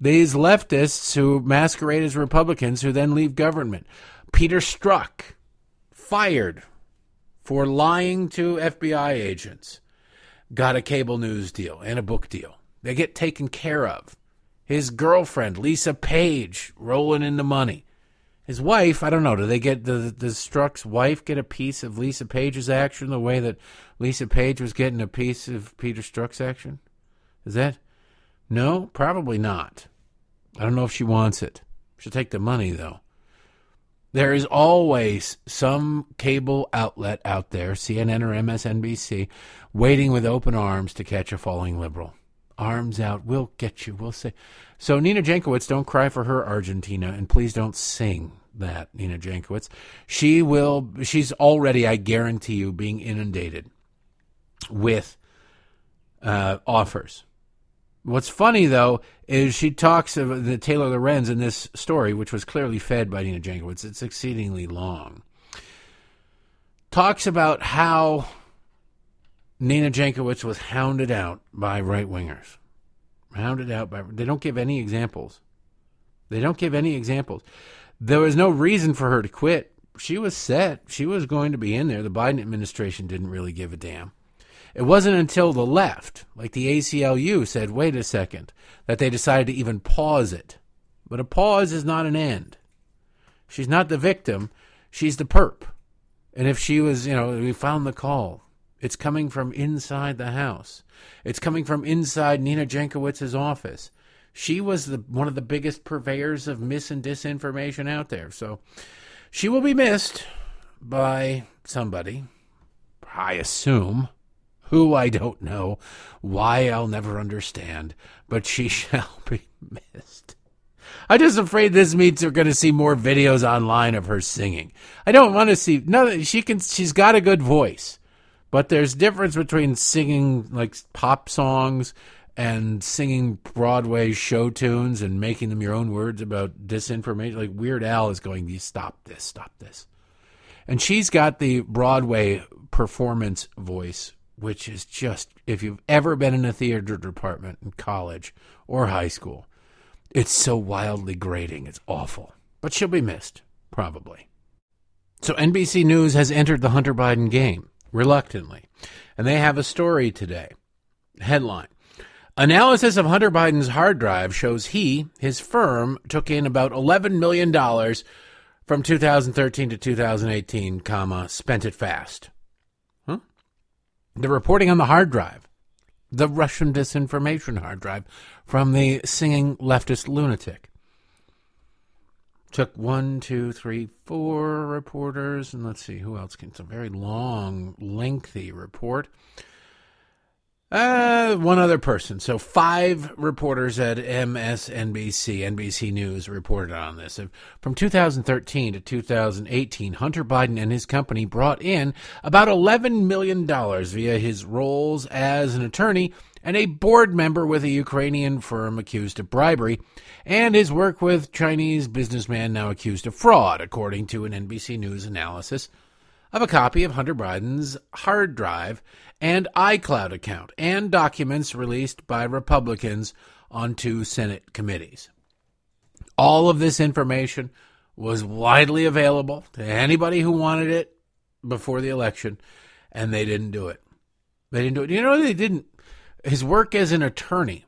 these leftists who masquerade as Republicans who then leave government. Peter Strzok, fired for lying to FBI agents, got a cable news deal and a book deal. They get taken care of. His girlfriend, Lisa Page, rolling in the money. His wife, I don't know, do they get the the Strzok's wife get a piece of Lisa Page's action the way that Lisa Page was getting a piece of Peter Strzok's action? Is that no, probably not. I don't know if she wants it. She'll take the money, though. There is always some cable outlet out there, CNN or MSNBC, waiting with open arms to catch a falling liberal. Arms out, we'll get you, we'll say. So, Nina Jankowicz, don't cry for her Argentina, and please don't sing that, Nina Jankowicz. She will, she's already, I guarantee you, being inundated with uh, offers What's funny though is she talks of the Taylor Lorenz in this story, which was clearly fed by Nina Jankowicz. It's exceedingly long. Talks about how Nina Jankowicz was hounded out by right wingers. Hounded out by. They don't give any examples. They don't give any examples. There was no reason for her to quit. She was set. She was going to be in there. The Biden administration didn't really give a damn. It wasn't until the left, like the ACLU, said, wait a second, that they decided to even pause it. But a pause is not an end. She's not the victim, she's the perp. And if she was, you know, we found the call. It's coming from inside the house. It's coming from inside Nina Jankowicz's office. She was the one of the biggest purveyors of mis and disinformation out there. So she will be missed by somebody, I assume who I don't know, why I'll never understand, but she shall be missed. I'm just afraid this means we're going to see more videos online of her singing. I don't want to see no. She can. She's got a good voice, but there's difference between singing like pop songs and singing Broadway show tunes and making them your own words about disinformation. Like Weird Al is going, "You stop this, stop this," and she's got the Broadway performance voice which is just, if you've ever been in a theater department in college or high school, it's so wildly grating. It's awful. But she'll be missed, probably. So NBC News has entered the Hunter Biden game, reluctantly. And they have a story today. Headline Analysis of Hunter Biden's hard drive shows he, his firm, took in about $11 million from 2013 to 2018, comma, spent it fast. Huh? The reporting on the hard drive, the Russian disinformation hard drive from the singing leftist lunatic. Took one, two, three, four reporters, and let's see who else can. It's a very long, lengthy report. Uh, one other person. So five reporters at MSNBC, NBC News reported on this. From 2013 to 2018, Hunter Biden and his company brought in about $11 million via his roles as an attorney and a board member with a Ukrainian firm accused of bribery, and his work with Chinese businessman now accused of fraud, according to an NBC News analysis of a copy of Hunter Biden's hard drive and iCloud account and documents released by Republicans on two Senate committees. All of this information was widely available to anybody who wanted it before the election, and they didn't do it. They didn't do it. You know, they didn't. His work as an attorney.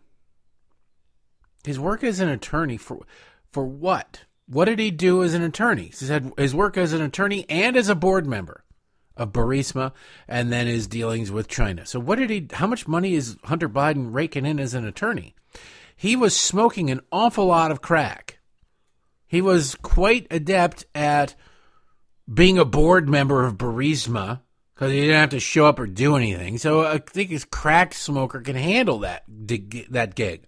His work as an attorney for for what? What did he do as an attorney? He had his work as an attorney and as a board member of Burisma, and then his dealings with China. So, what did he? How much money is Hunter Biden raking in as an attorney? He was smoking an awful lot of crack. He was quite adept at being a board member of Burisma because he didn't have to show up or do anything. So, I think his crack smoker can handle that that gig.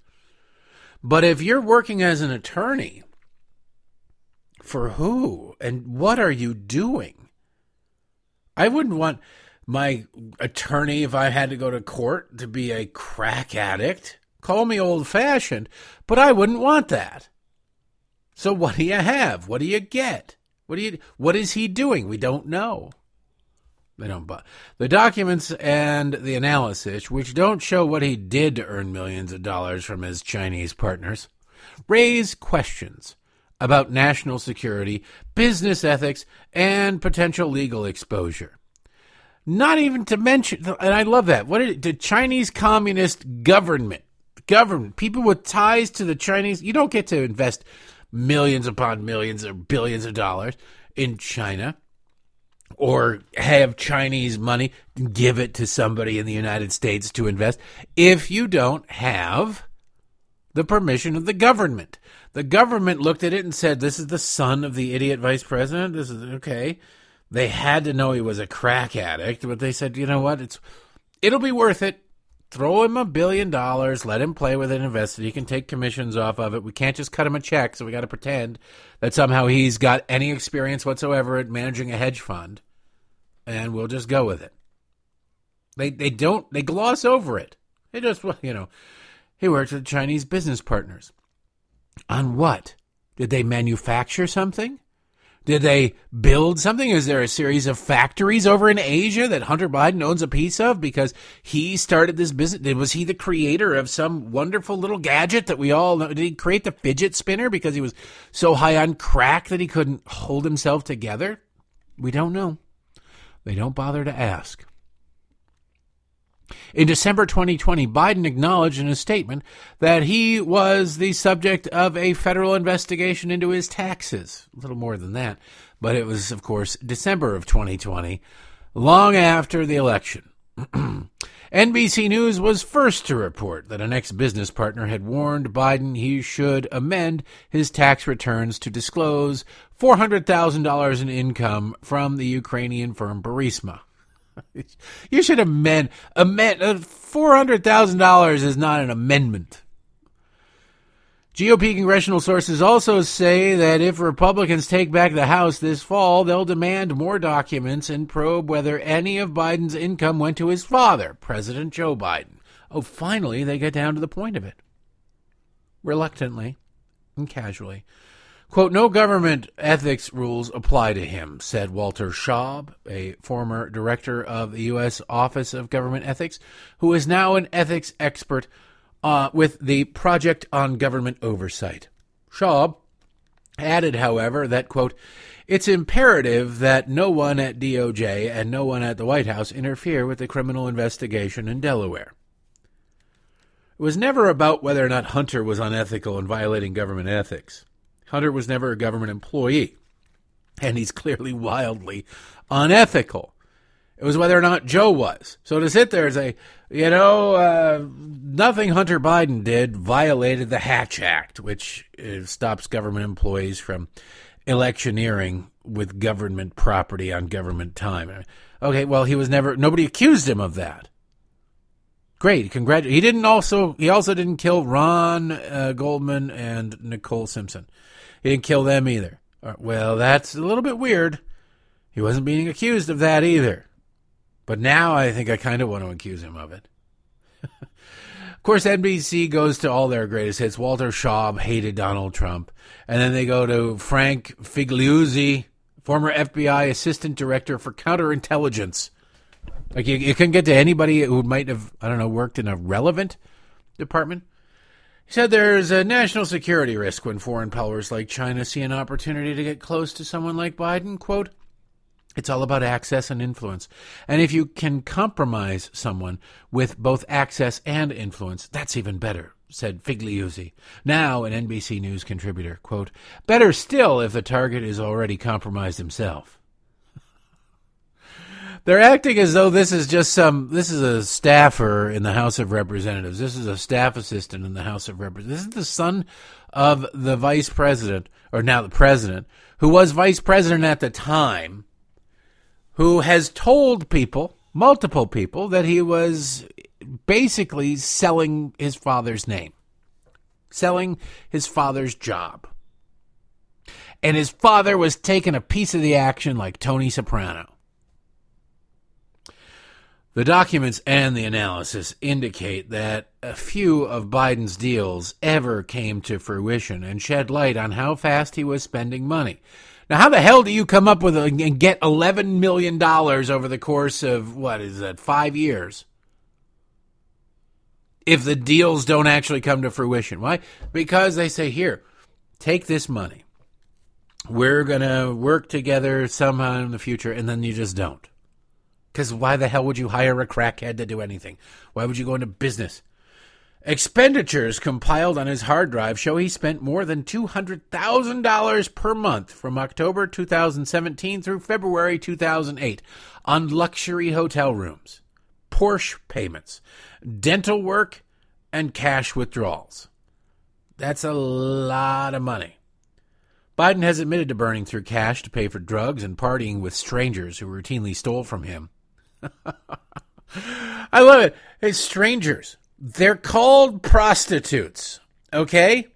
But if you're working as an attorney for who and what are you doing? I wouldn't want my attorney, if I had to go to court, to be a crack addict. Call me old fashioned, but I wouldn't want that. So what do you have? What do you get? What do you what is he doing? We don't know. They don't but the documents and the analysis, which don't show what he did to earn millions of dollars from his Chinese partners, raise questions about national security, business ethics, and potential legal exposure. Not even to mention, and I love that. What did the Chinese Communist government, government, people with ties to the Chinese, you don't get to invest millions upon millions or billions of dollars in China or have Chinese money, give it to somebody in the United States to invest if you don't have the permission of the government. The government looked at it and said, This is the son of the idiot vice president. This is okay. They had to know he was a crack addict, but they said, you know what? It's it'll be worth it. Throw him a billion dollars, let him play with it, invest it. He can take commissions off of it. We can't just cut him a check, so we got to pretend that somehow he's got any experience whatsoever at managing a hedge fund, and we'll just go with it. They they don't they gloss over it. They just you know He worked with Chinese business partners. On what? Did they manufacture something? Did they build something? Is there a series of factories over in Asia that Hunter Biden owns a piece of because he started this business? Was he the creator of some wonderful little gadget that we all know? Did he create the fidget spinner because he was so high on crack that he couldn't hold himself together? We don't know. They don't bother to ask. In December 2020, Biden acknowledged in a statement that he was the subject of a federal investigation into his taxes. A little more than that, but it was, of course, December of 2020, long after the election. NBC News was first to report that an ex business partner had warned Biden he should amend his tax returns to disclose $400,000 in income from the Ukrainian firm Burisma. you should amend amend uh, four hundred thousand dollars is not an amendment. GOP congressional sources also say that if Republicans take back the House this fall, they'll demand more documents and probe whether any of Biden's income went to his father, President Joe Biden. Oh, finally, they get down to the point of it. Reluctantly and casually. Quote, no government ethics rules apply to him, said Walter Shaub, a former director of the U.S. Office of Government Ethics, who is now an ethics expert uh, with the Project on Government Oversight. Shaub added, however, that, quote, it's imperative that no one at DOJ and no one at the White House interfere with the criminal investigation in Delaware. It was never about whether or not Hunter was unethical and violating government ethics. Hunter was never a government employee, and he's clearly wildly unethical. It was whether or not Joe was. So to sit there and say, you know, uh, nothing Hunter Biden did violated the Hatch Act, which uh, stops government employees from electioneering with government property on government time. Okay, well, he was never, nobody accused him of that. Great, congrat. He didn't also, he also didn't kill Ron uh, Goldman and Nicole Simpson. He didn't kill them either. Uh, well, that's a little bit weird. He wasn't being accused of that either. But now I think I kind of want to accuse him of it. of course, NBC goes to all their greatest hits. Walter Shaub hated Donald Trump. And then they go to Frank Figliuzzi, former FBI assistant director for counterintelligence. Like you, you can get to anybody who might have, I don't know, worked in a relevant department. He said there's a national security risk when foreign powers like China see an opportunity to get close to someone like Biden. Quote, it's all about access and influence. And if you can compromise someone with both access and influence, that's even better, said Figliuzzi, now an NBC News contributor. Quote, better still if the target is already compromised himself. They're acting as though this is just some. This is a staffer in the House of Representatives. This is a staff assistant in the House of Representatives. This is the son of the vice president, or now the president, who was vice president at the time, who has told people, multiple people, that he was basically selling his father's name, selling his father's job. And his father was taking a piece of the action like Tony Soprano. The documents and the analysis indicate that a few of Biden's deals ever came to fruition and shed light on how fast he was spending money. Now, how the hell do you come up with a, and get $11 million over the course of, what is that, five years? If the deals don't actually come to fruition. Why? Because they say, here, take this money. We're going to work together somehow in the future, and then you just don't. Because why the hell would you hire a crackhead to do anything? Why would you go into business? Expenditures compiled on his hard drive show he spent more than $200,000 per month from October 2017 through February 2008 on luxury hotel rooms, Porsche payments, dental work, and cash withdrawals. That's a lot of money. Biden has admitted to burning through cash to pay for drugs and partying with strangers who routinely stole from him. I love it. Hey, strangers. They're called prostitutes. Okay?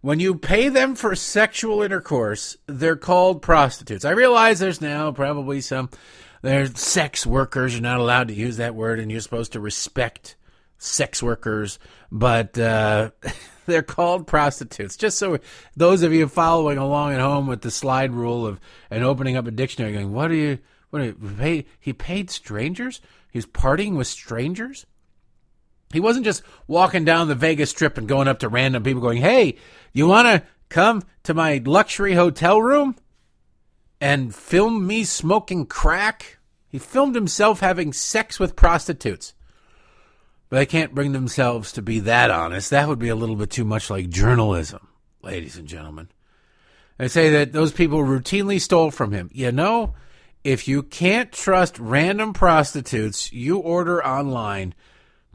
When you pay them for sexual intercourse, they're called prostitutes. I realize there's now probably some there's sex workers. You're not allowed to use that word, and you're supposed to respect sex workers, but uh, they're called prostitutes. Just so those of you following along at home with the slide rule of and opening up a dictionary, going, "What are you? What you? He paid strangers. He was partying with strangers." He wasn't just walking down the Vegas Strip and going up to random people, going, "Hey, you want to come to my luxury hotel room and film me smoking crack?" He filmed himself having sex with prostitutes. But they can't bring themselves to be that honest. That would be a little bit too much like journalism, ladies and gentlemen. They say that those people routinely stole from him. You know, if you can't trust random prostitutes you order online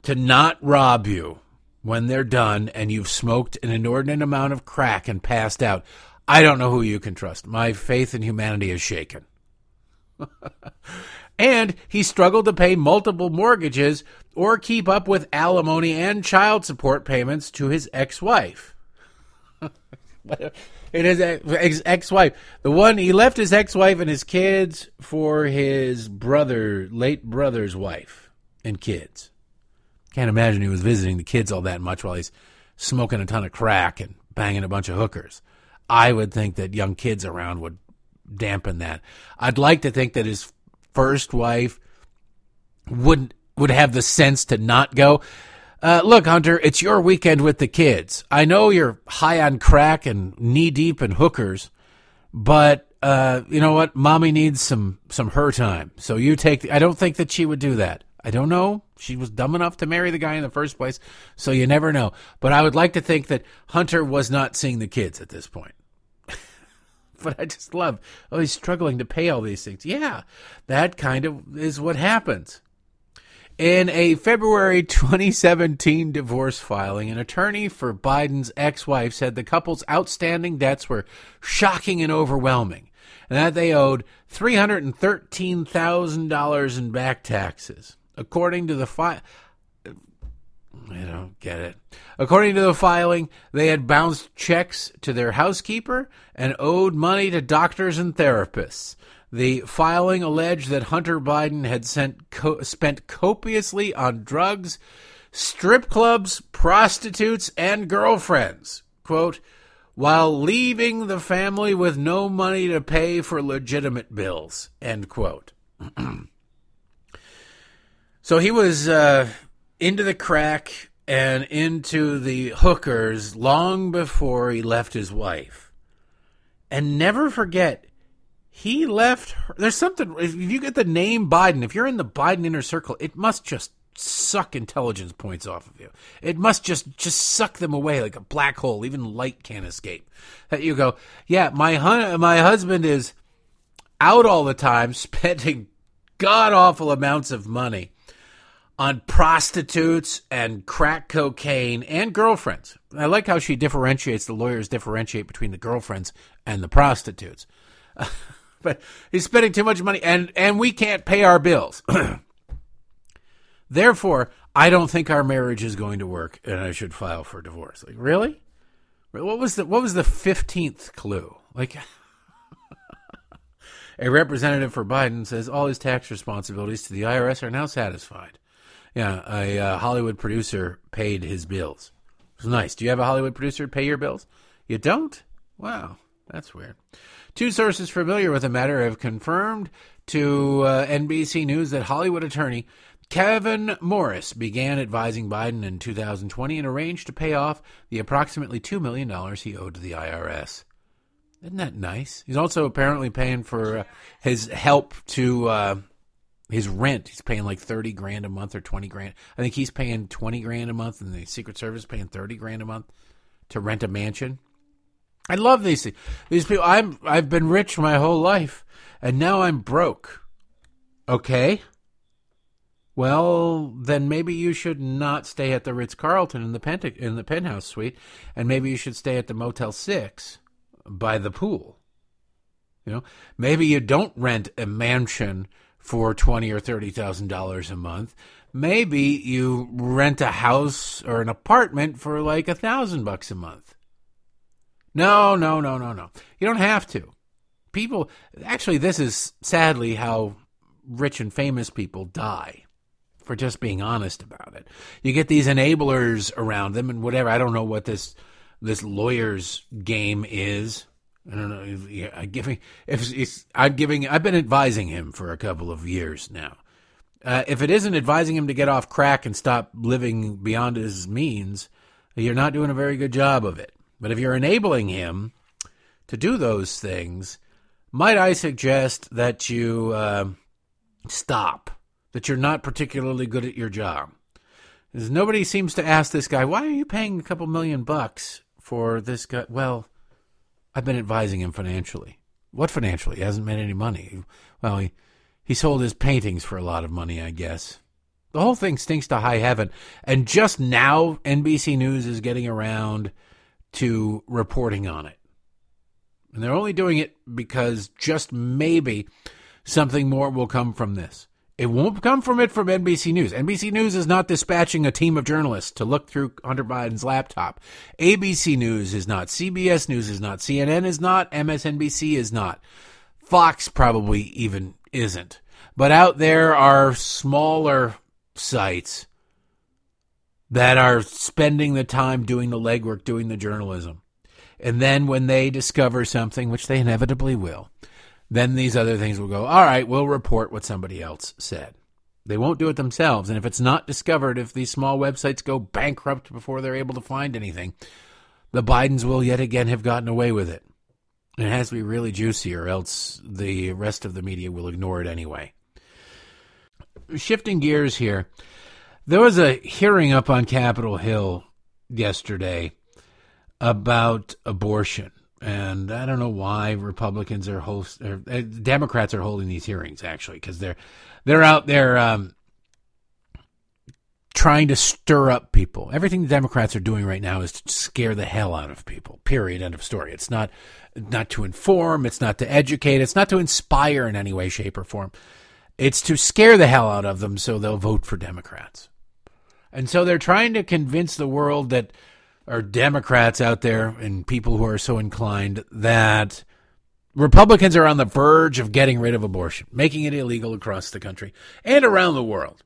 to not rob you when they're done and you've smoked an inordinate amount of crack and passed out, I don't know who you can trust. My faith in humanity is shaken. and he struggled to pay multiple mortgages or keep up with alimony and child support payments to his ex-wife. it is ex-wife. The one he left his ex-wife and his kids for his brother, late brother's wife and kids. Can't imagine he was visiting the kids all that much while he's smoking a ton of crack and banging a bunch of hookers. I would think that young kids around would dampen that. I'd like to think that his first wife wouldn't would have the sense to not go. Uh, look, Hunter, it's your weekend with the kids. I know you're high on crack and knee deep in hookers, but uh, you know what? Mommy needs some some her time. So you take. The, I don't think that she would do that. I don't know. She was dumb enough to marry the guy in the first place, so you never know. But I would like to think that Hunter was not seeing the kids at this point. but I just love, oh, he's struggling to pay all these things. Yeah, that kind of is what happens. In a February 2017 divorce filing, an attorney for Biden's ex wife said the couple's outstanding debts were shocking and overwhelming, and that they owed $313,000 in back taxes. According to the file, I don't get it. According to the filing, they had bounced checks to their housekeeper and owed money to doctors and therapists. The filing alleged that Hunter Biden had co- spent copiously on drugs, strip clubs, prostitutes, and girlfriends. Quote, while leaving the family with no money to pay for legitimate bills. End quote. so he was uh, into the crack and into the hookers long before he left his wife. And never forget, he left her. There's something. If you get the name Biden, if you're in the Biden inner circle, it must just suck intelligence points off of you. It must just just suck them away like a black hole. Even light can't escape. That you go, yeah, my hun- my husband is out all the time, spending god awful amounts of money on prostitutes and crack cocaine and girlfriends. I like how she differentiates. The lawyers differentiate between the girlfriends and the prostitutes. but he's spending too much money and and we can't pay our bills. Therefore, I don't think our marriage is going to work and I should file for divorce. Like, really? What was the what was the 15th clue? Like A representative for Biden says all his tax responsibilities to the IRS are now satisfied. Yeah, a uh, Hollywood producer paid his bills. It's nice. Do you have a Hollywood producer pay your bills? You don't? Wow, that's weird. Two sources familiar with the matter have confirmed to uh, NBC News that Hollywood attorney Kevin Morris began advising Biden in 2020 and arranged to pay off the approximately $2 million he owed to the IRS. Isn't that nice? He's also apparently paying for uh, his help to uh, his rent. He's paying like 30 grand a month or 20 grand. I think he's paying 20 grand a month and the Secret Service paying 30 grand a month to rent a mansion. I love these things. These people. I'm. I've been rich my whole life, and now I'm broke. Okay. Well, then maybe you should not stay at the Ritz Carlton in the pent- in the penthouse suite, and maybe you should stay at the Motel Six by the pool. You know, maybe you don't rent a mansion for twenty or thirty thousand dollars a month. Maybe you rent a house or an apartment for like a thousand bucks a month. No, no, no, no, no. You don't have to. People, actually, this is sadly how rich and famous people die. for just being honest about it. You get these enablers around them and whatever. I don't know what this this lawyer's game is. I don't know. Yeah, I giving if I'm giving. I've been advising him for a couple of years now. Uh, if it isn't advising him to get off crack and stop living beyond his means, you're not doing a very good job of it. But if you're enabling him to do those things, might I suggest that you uh, stop? That you're not particularly good at your job. Because nobody seems to ask this guy, why are you paying a couple million bucks for this guy? Well, I've been advising him financially. What financially? He hasn't made any money. Well, he, he sold his paintings for a lot of money, I guess. The whole thing stinks to high heaven. And just now, NBC News is getting around to reporting on it. And they're only doing it because just maybe something more will come from this. It won't come from it from NBC News. NBC News is not dispatching a team of journalists to look through Hunter Biden's laptop. ABC News is not. CBS News is not. CNN is not. MSNBC is not. Fox probably even isn't. But out there are smaller sites that are spending the time doing the legwork, doing the journalism. And then when they discover something, which they inevitably will, then these other things will go, all right, we'll report what somebody else said. They won't do it themselves. And if it's not discovered, if these small websites go bankrupt before they're able to find anything, the Bidens will yet again have gotten away with it. It has to be really juicy, or else the rest of the media will ignore it anyway. Shifting gears here, there was a hearing up on Capitol Hill yesterday about abortion and I don't know why Republicans are host or uh, Democrats are holding these hearings actually because they're they're out there um, trying to stir up people. Everything the Democrats are doing right now is to scare the hell out of people. Period. End of story. It's not not to inform. It's not to educate. It's not to inspire in any way, shape, or form. It's to scare the hell out of them so they'll vote for Democrats. And so they're trying to convince the world that or Democrats out there and people who are so inclined that Republicans are on the verge of getting rid of abortion, making it illegal across the country and around the world,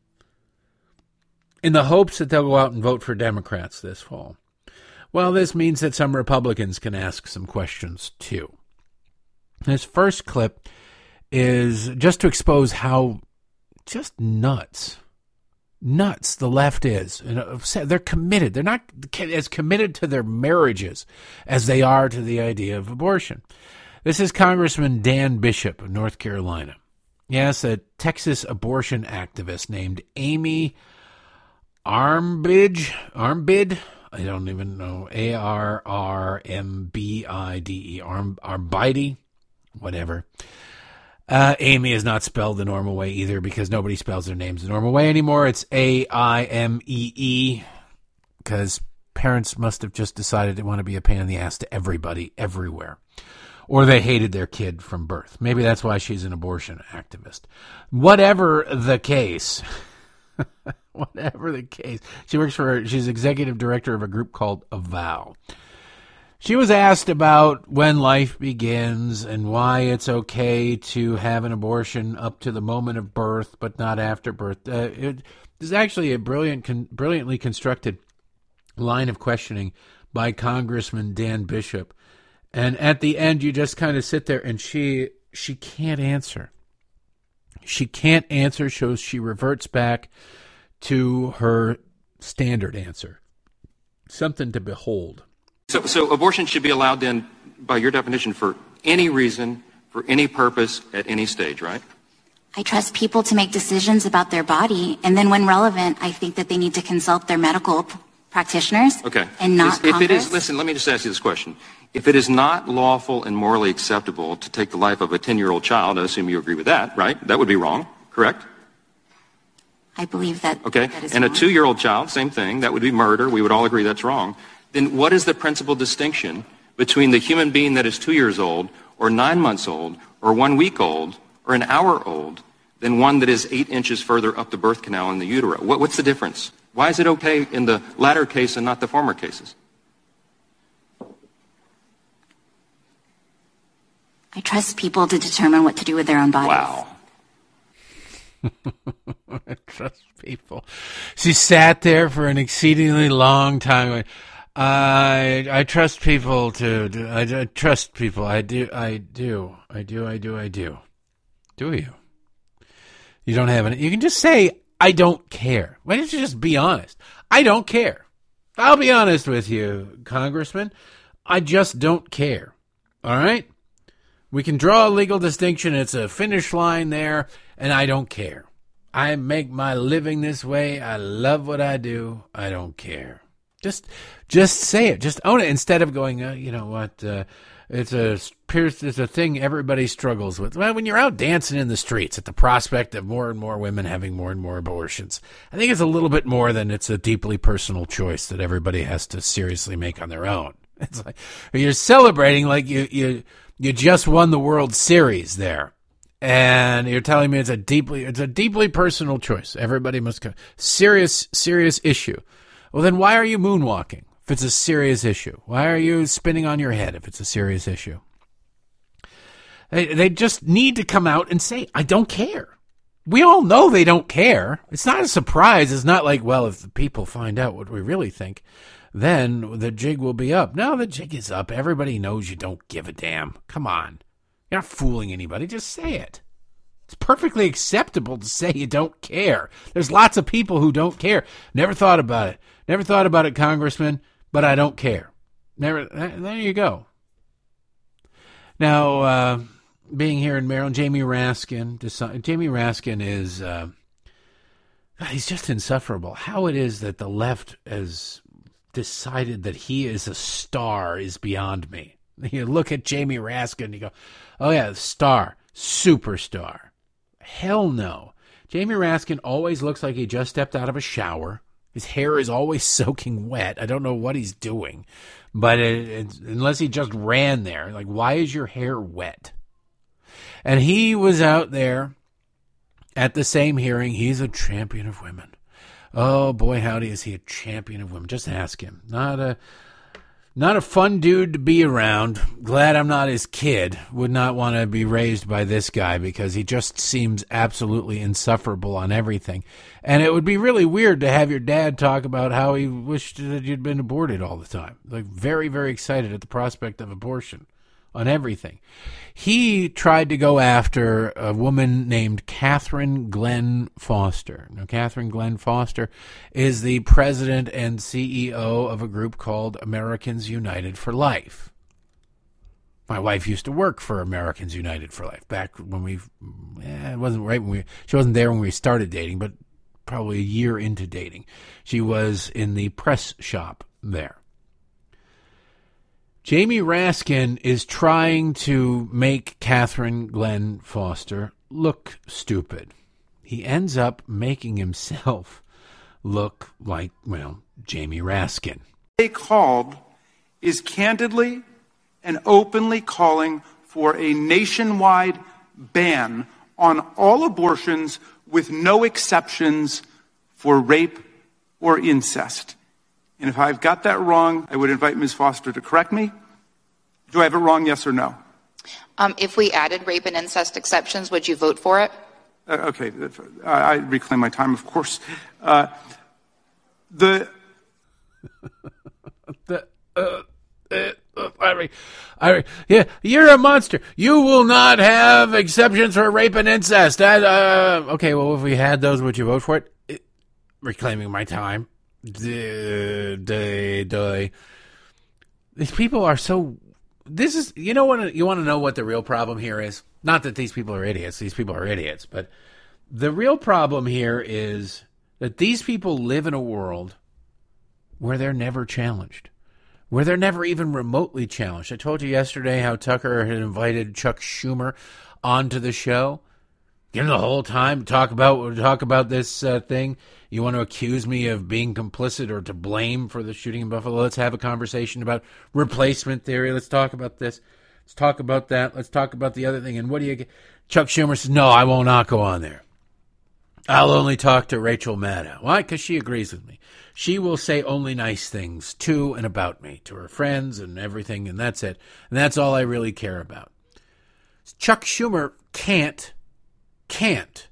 in the hopes that they'll go out and vote for Democrats this fall. Well, this means that some Republicans can ask some questions too. This first clip is just to expose how just nuts nuts the left is. Uh, they're committed. They're not as committed to their marriages as they are to the idea of abortion. This is Congressman Dan Bishop of North Carolina. Yes, a Texas abortion activist named Amy Armbidge. Armbid? I don't even know. A R R M B I D E. Arm Arbide? Whatever. Uh, Amy is not spelled the normal way either because nobody spells their names the normal way anymore. It's A I M E E because parents must have just decided they want to be a pain in the ass to everybody everywhere. Or they hated their kid from birth. Maybe that's why she's an abortion activist. Whatever the case, whatever the case, she works for, she's executive director of a group called Avow. She was asked about when life begins and why it's okay to have an abortion up to the moment of birth, but not after birth. Uh, it is actually a brilliant, con- brilliantly constructed line of questioning by Congressman Dan Bishop, and at the end, you just kind of sit there, and she she can't answer. She can't answer, so she reverts back to her standard answer. Something to behold. So, so abortion should be allowed then, by your definition, for any reason, for any purpose, at any stage, right? I trust people to make decisions about their body, and then when relevant, I think that they need to consult their medical p- practitioners. Okay. And not if Congress. it is, listen, let me just ask you this question. If it is not lawful and morally acceptable to take the life of a 10-year-old child, I assume you agree with that, right? That would be wrong, correct? I believe that. Okay. that and a two-year-old child, same thing. That would be murder. We would all agree that's wrong. Then what is the principal distinction between the human being that is two years old, or nine months old, or one week old, or an hour old, than one that is eight inches further up the birth canal in the utero? What, what's the difference? Why is it okay in the latter case and not the former cases? I trust people to determine what to do with their own bodies. Wow. I trust people. She sat there for an exceedingly long time. I I trust people to. do- I, I trust people. I do. I do. I do. I do. I do. Do you? You don't have any. You can just say I don't care. Why don't you just be honest? I don't care. I'll be honest with you, Congressman. I just don't care. All right. We can draw a legal distinction. It's a finish line there, and I don't care. I make my living this way. I love what I do. I don't care. Just, just say it. Just own it instead of going. Uh, you know what? Uh, it's a. It's a thing everybody struggles with. Well, when you're out dancing in the streets at the prospect of more and more women having more and more abortions, I think it's a little bit more than it's a deeply personal choice that everybody has to seriously make on their own. It's like you're celebrating like you you you just won the World Series there, and you're telling me it's a deeply it's a deeply personal choice. Everybody must go serious serious issue. Well, then why are you moonwalking if it's a serious issue? Why are you spinning on your head if it's a serious issue? They they just need to come out and say I don't care. We all know they don't care. It's not a surprise. It's not like, well, if the people find out what we really think, then the jig will be up. No, the jig is up. Everybody knows you don't give a damn. Come on. You're not fooling anybody. Just say it. It's perfectly acceptable to say you don't care. There's lots of people who don't care. Never thought about it. Never thought about it, Congressman, but I don't care. Never. There you go. Now, uh, being here in Maryland, Jamie Raskin. Deci- Jamie Raskin is. Uh, he's just insufferable. How it is that the left has decided that he is a star is beyond me. You look at Jamie Raskin, and you go, "Oh yeah, star, superstar." Hell no. Jamie Raskin always looks like he just stepped out of a shower. His hair is always soaking wet. I don't know what he's doing, but it, unless he just ran there, like, why is your hair wet? And he was out there at the same hearing. He's a champion of women. Oh boy, howdy, is he a champion of women? Just ask him. Not a not a fun dude to be around. Glad I'm not his kid. Would not want to be raised by this guy because he just seems absolutely insufferable on everything. And it would be really weird to have your dad talk about how he wished that you'd been aborted all the time. Like very, very excited at the prospect of abortion on everything. He tried to go after a woman named Catherine Glenn Foster. Now, Catherine Glenn Foster is the president and CEO of a group called Americans United for Life. My wife used to work for Americans United for Life back when we, eh, it wasn't right when we, she wasn't there when we started dating, but probably a year into dating. She was in the press shop there. Jamie Raskin is trying to make Catherine Glenn Foster look stupid. He ends up making himself look like, well, Jamie Raskin. they called is candidly and openly calling for a nationwide ban on all abortions with no exceptions for rape or incest. And if I've got that wrong, I would invite Ms. Foster to correct me. Do I have it wrong, yes or no? Um, if we added rape and incest exceptions, would you vote for it? Uh, okay, I, I reclaim my time, of course. Uh, the The, uh, uh, uh, I, I, yeah, you're a monster. You will not have exceptions for rape and incest. That, uh, okay, well, if we had those, would you vote for it? it reclaiming my time. These people are so. This is, you know what? You want to know what the real problem here is? Not that these people are idiots. These people are idiots, but the real problem here is that these people live in a world where they're never challenged, where they're never even remotely challenged. I told you yesterday how Tucker had invited Chuck Schumer onto the show. You the whole time talk about talk about this uh, thing. You want to accuse me of being complicit or to blame for the shooting in Buffalo? Let's have a conversation about replacement theory. Let's talk about this. Let's talk about that. Let's talk about the other thing. And what do you get? Chuck Schumer says, "No, I will not go on there. I'll only talk to Rachel Maddow. Why? Because she agrees with me. She will say only nice things to and about me, to her friends and everything, and that's it. And that's all I really care about. Chuck Schumer can't, can't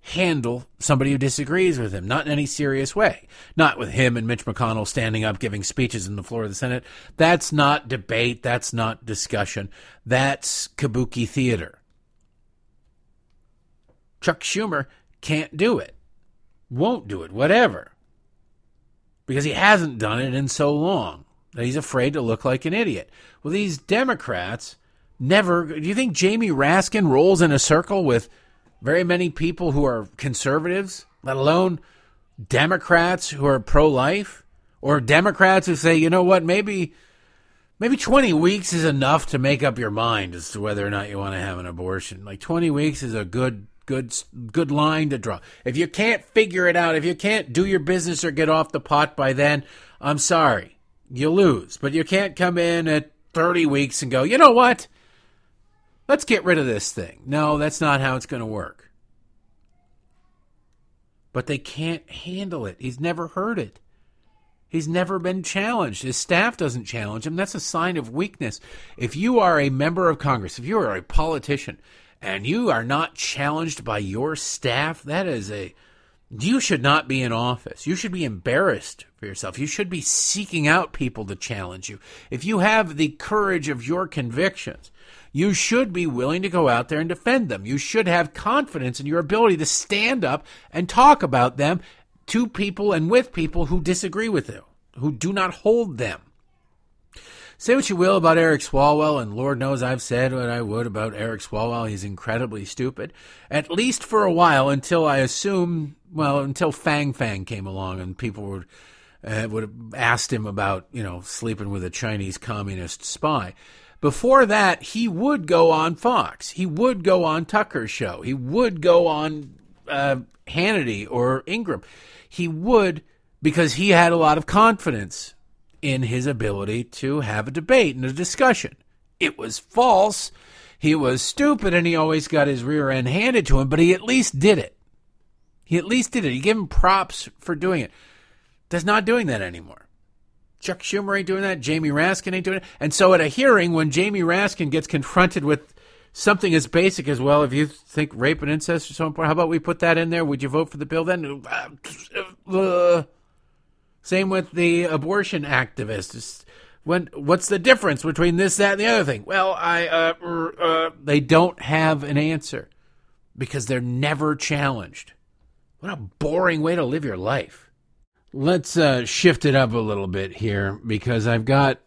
handle somebody who disagrees with him, not in any serious way. Not with him and Mitch McConnell standing up giving speeches in the floor of the Senate. That's not debate. That's not discussion. That's kabuki theater. Chuck Schumer can't do it, won't do it, whatever, because he hasn't done it in so long that he's afraid to look like an idiot. Well, these Democrats never. Do you think Jamie Raskin rolls in a circle with very many people who are conservatives, let alone Democrats who are pro life, or Democrats who say, you know what, maybe. Maybe 20 weeks is enough to make up your mind as to whether or not you want to have an abortion. Like 20 weeks is a good good good line to draw. If you can't figure it out, if you can't do your business or get off the pot by then, I'm sorry. You lose. But you can't come in at 30 weeks and go, "You know what? Let's get rid of this thing." No, that's not how it's going to work. But they can't handle it. He's never heard it. He's never been challenged. His staff doesn't challenge him. That's a sign of weakness. If you are a member of Congress, if you are a politician, and you are not challenged by your staff, that is a. You should not be in office. You should be embarrassed for yourself. You should be seeking out people to challenge you. If you have the courage of your convictions, you should be willing to go out there and defend them. You should have confidence in your ability to stand up and talk about them to people and with people who disagree with you, who do not hold them. Say what you will about Eric Swalwell, and Lord knows I've said what I would about Eric Swalwell. He's incredibly stupid, at least for a while, until I assume, well, until Fang Fang came along and people would uh, would have asked him about, you know, sleeping with a Chinese communist spy. Before that, he would go on Fox. He would go on Tucker's show. He would go on uh, Hannity or Ingraham. he would because he had a lot of confidence in his ability to have a debate and a discussion. It was false. He was stupid and he always got his rear end handed to him, but he at least did it. He at least did it. He gave him props for doing it. Does not doing that anymore. Chuck Schumer ain't doing that. Jamie Raskin ain't doing it. And so at a hearing, when Jamie Raskin gets confronted with something as basic as well. If you think rape and incest are so important, how about we put that in there? Would you vote for the bill then? Same with the abortion activists. When what's the difference between this, that, and the other thing? Well, I uh, uh, they don't have an answer because they're never challenged. What a boring way to live your life. Let's uh, shift it up a little bit here because I've got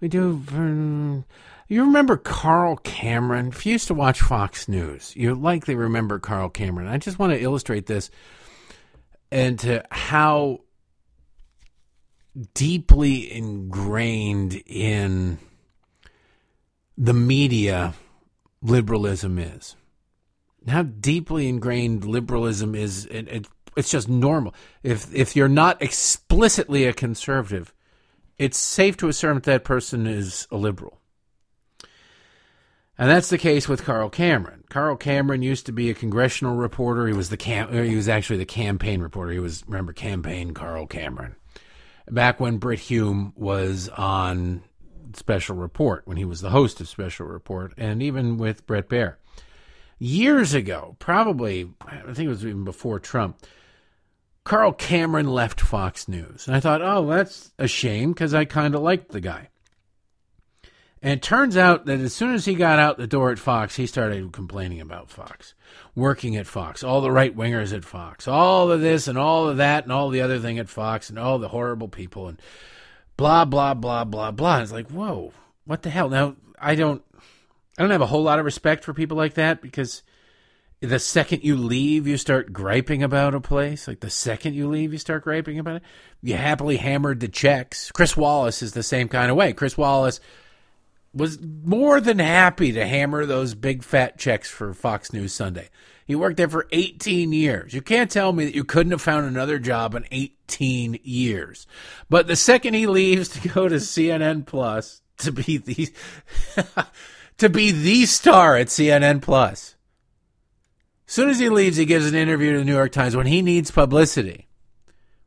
we do. You remember Carl Cameron? If you used to watch Fox News, you likely remember Carl Cameron. I just want to illustrate this and to how deeply ingrained in the media liberalism is. How deeply ingrained liberalism is, it's just normal. If if you're not explicitly a conservative, it's safe to assume that that person is a liberal. And that's the case with Carl Cameron. Carl Cameron used to be a congressional reporter. He was the cam- uh, he was actually the campaign reporter. He was remember campaign Carl Cameron. Back when Brit Hume was on Special Report, when he was the host of Special Report, and even with Bret Baier. Years ago, probably I think it was even before Trump, Carl Cameron left Fox News. And I thought, oh, that's a shame because I kind of liked the guy. And it turns out that as soon as he got out the door at Fox, he started complaining about Fox, working at Fox, all the right wingers at Fox, all of this and all of that and all the other thing at Fox and all the horrible people and blah blah blah blah blah. It's like, whoa, what the hell? Now I don't, I don't have a whole lot of respect for people like that because the second you leave, you start griping about a place. Like the second you leave, you start griping about it. You happily hammered the checks. Chris Wallace is the same kind of way. Chris Wallace was more than happy to hammer those big fat checks for Fox News Sunday. He worked there for 18 years. You can't tell me that you couldn't have found another job in 18 years. But the second he leaves to go to CNN Plus to be the to be the star at CNN Plus. Soon as he leaves, he gives an interview to the New York Times when he needs publicity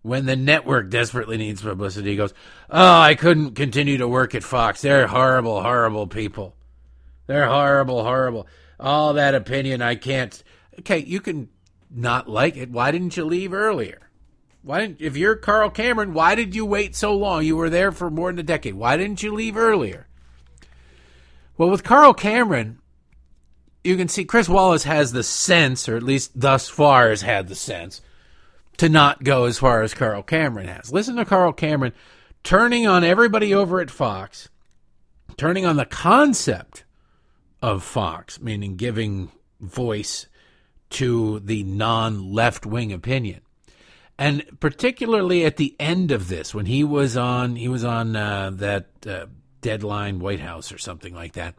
when the network desperately needs publicity, he goes, Oh, I couldn't continue to work at Fox. They're horrible, horrible people. They're horrible, horrible. All that opinion, I can't. Okay, you can not like it, why didn't you leave earlier? Why didn't if you're Carl Cameron, why did you wait so long? You were there for more than a decade. Why didn't you leave earlier? Well, with Carl Cameron, you can see Chris Wallace has the sense, or at least thus far has had the sense, to not go as far as Carl Cameron has. Listen to Carl Cameron turning on everybody over at Fox, turning on the concept of Fox, meaning giving voice to the non left wing opinion. And particularly at the end of this, when he was on, he was on uh, that uh, Deadline White House or something like that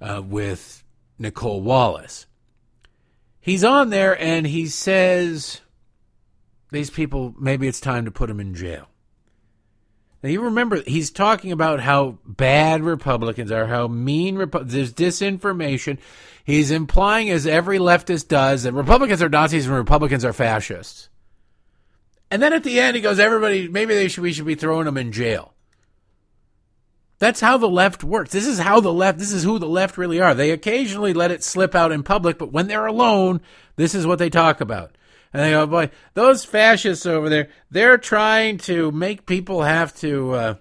uh, with Nicolle Wallace. He's on there and he says, These people, maybe it's time to put them in jail. Now you remember he's talking about how bad Republicans are, how mean Repu- there's disinformation. He's implying, as every leftist does, that Republicans are Nazis and Republicans are fascists. And then at the end, he goes, "Everybody, maybe they should we should be throwing them in jail." That's how the left works. This is how the left. This is who the left really are. They occasionally let it slip out in public, but when they're alone, this is what they talk about. And they go, boy, those fascists over there, they're trying to make people have to uh,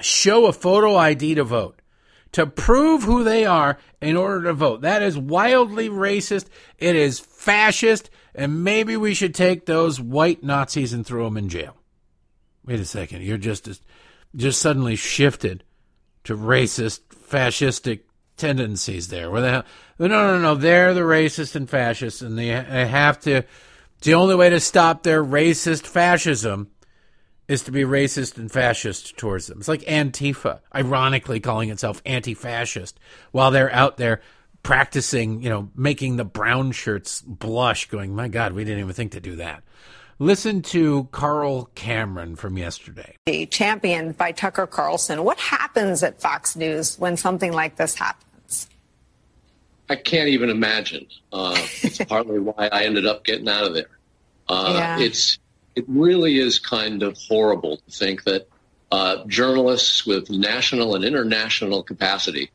show a photo ID to vote, to prove who they are in order to vote. That is wildly racist. It is fascist. And maybe we should take those white Nazis and throw them in jail. Wait a second. You're just, just suddenly shifted to racist, fascistic tendencies there. Where the hell? No, no, no. They're the racist and fascist, and they have to the only way to stop their racist fascism is to be racist and fascist towards them. It's like Antifa, ironically calling itself anti fascist while they're out there practicing, you know, making the brown shirts blush, going, my God, we didn't even think to do that. Listen to Carl Cameron from yesterday. Championed by Tucker Carlson. What happens at Fox News when something like this happens? I can't even imagine. Uh, it's partly why I ended up getting out of there. Uh, yeah. It's it really is kind of horrible to think that uh, journalists with national and international capacity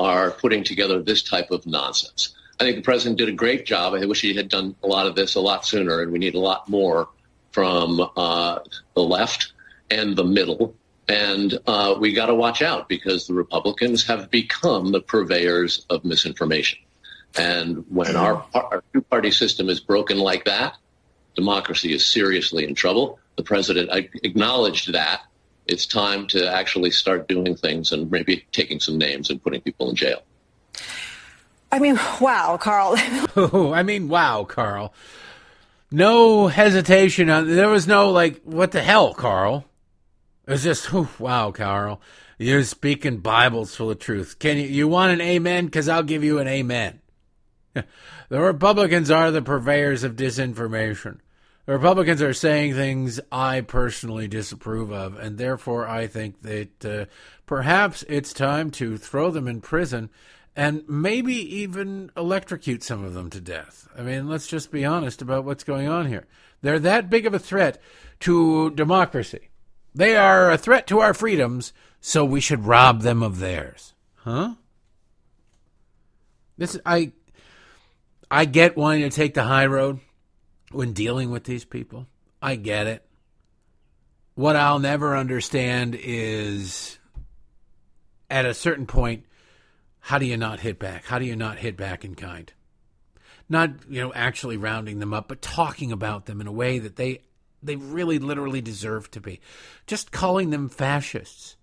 are putting together this type of nonsense. I think the president did a great job. I wish he had done a lot of this a lot sooner, and we need a lot more from uh, the left and the middle. And uh, we got to watch out because the Republicans have become the purveyors of misinformation. And when our, our two party system is broken like that, democracy is seriously in trouble. The president acknowledged that. It's time to actually start doing things and maybe taking some names and putting people in jail. I mean, wow, Carl. oh, I mean, wow, Carl. No hesitation. On, there was no like, what the hell, Carl? It was just, wow, Carl. You're speaking Bibles full of truth. Can you? You want an amen? Because I'll give you an amen. the Republicans are the purveyors of disinformation. The Republicans are saying things I personally disapprove of, and therefore I think that uh, perhaps it's time to throw them in prison and maybe even electrocute some of them to death. I mean, let's just be honest about what's going on here. They're that big of a threat to democracy. They are a threat to our freedoms, so we should rob them of theirs. Huh? This I I get wanting to take the high road when dealing with these people. I get it. What I'll never understand is at a certain point, how do you not hit back? How do you not hit back in kind? Not, you know, actually rounding them up, but talking about them in a way that they they really literally deserve to be. Just calling them fascists.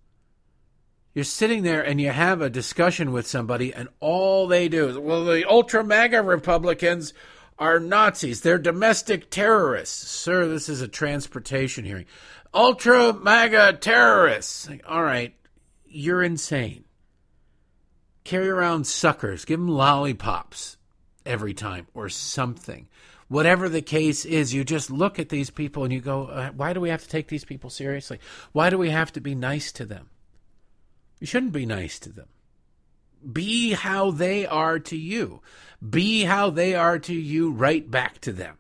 You're sitting there and you have a discussion with somebody, and all they do is, well, the ultra MAGA Republicans are Nazis. They're domestic terrorists. Sir, this is a transportation hearing. Ultra MAGA terrorists. All right, you're insane. Carry around suckers. Give them lollipops every time or something. Whatever the case is, you just look at these people and you go, uh, why do we have to take these people seriously? Why do we have to be nice to them? You shouldn't be nice to them. Be how they are to you. Be how they are to you right back to them.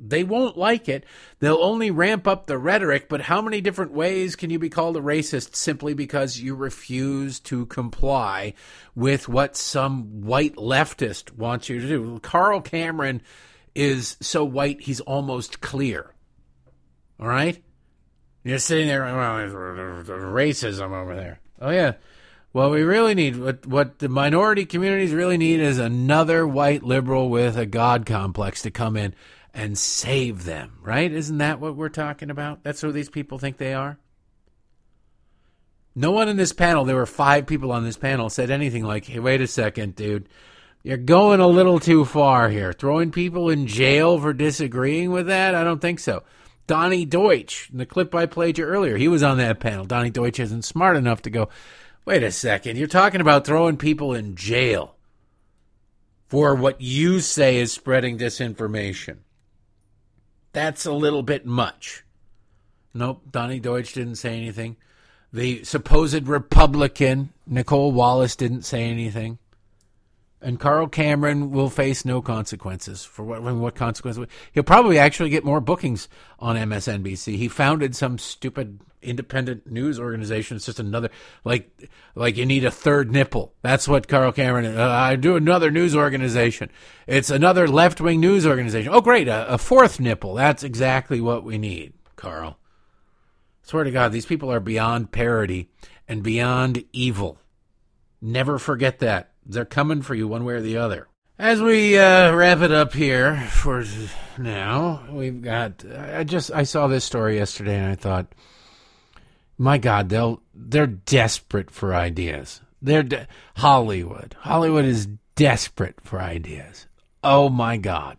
They won't like it. They'll only ramp up the rhetoric, but how many different ways can you be called a racist simply because you refuse to comply with what some white leftist wants you to do? Carl Cameron is so white he's almost clear. All right? You're sitting there, well, racism over there. Oh, yeah. Well, we really need what what the minority communities really need is another white liberal with a god complex to come in and save them, right? Isn't that what we're talking about? That's who these people think they are. No one in this panel, there were five people on this panel, said anything like, "Hey, wait a second, dude. You're going a little too far here. Throwing people in jail for disagreeing with that? I don't think so." Donnie Deutsch, in the clip I played you earlier, he was on that panel. Donnie Deutsch isn't smart enough to go, Wait a second. You're talking about throwing people in jail for what you say is spreading disinformation. That's a little bit much. Nope, Donnie Deutsch didn't say anything. The supposed Republican, Nicolle Wallace, didn't say anything. And Carl Cameron will face no consequences for what what consequences. He'll probably actually get more bookings on MSNBC. He founded some stupid independent news organization. It's just another like like you need a third nipple. That's what Carl Cameron. Uh, I do another news organization. It's another left wing news organization. Oh, great, a, a fourth nipple. That's exactly what we need, Carl. Swear to God, these people are beyond parody and beyond evil. Never forget that. They're coming for you one way or the other. As we uh, wrap it up here for now, we've got. I just I saw this story yesterday and I thought, my God, they'll they're desperate for ideas. They're de- Hollywood. Hollywood is desperate for ideas. Oh my God.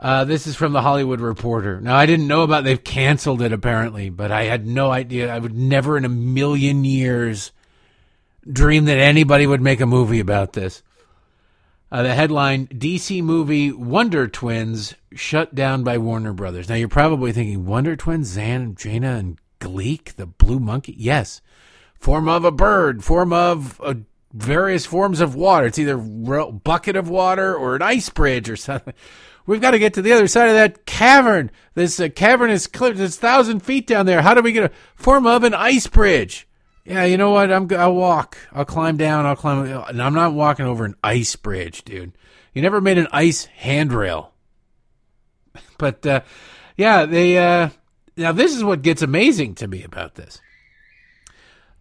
Uh, this is from the Hollywood Reporter. Now, I didn't know about. They've canceled it apparently, but I had no idea. I would never in a million years dream that anybody would make a movie about this. Uh, the headline DC movie Wonder Twins shut down by Warner Brothers. Now, you're probably thinking Wonder Twins, Zan, Jayna, and Gleek, the blue monkey? Yes. Form of a bird, form of uh, various forms of water. It's either a bucket of water or an ice bridge or something. We've got to get to the other side of that cavern. This uh, cavern is clipped. It's thousand feet down there. How do we get a form of an ice bridge? Yeah, you know what? I'm I'll walk. I'll climb down. I'll climb. And I'm not walking over an ice bridge, dude. You never made an ice handrail. But uh, yeah, they uh, now this is what gets amazing to me about this.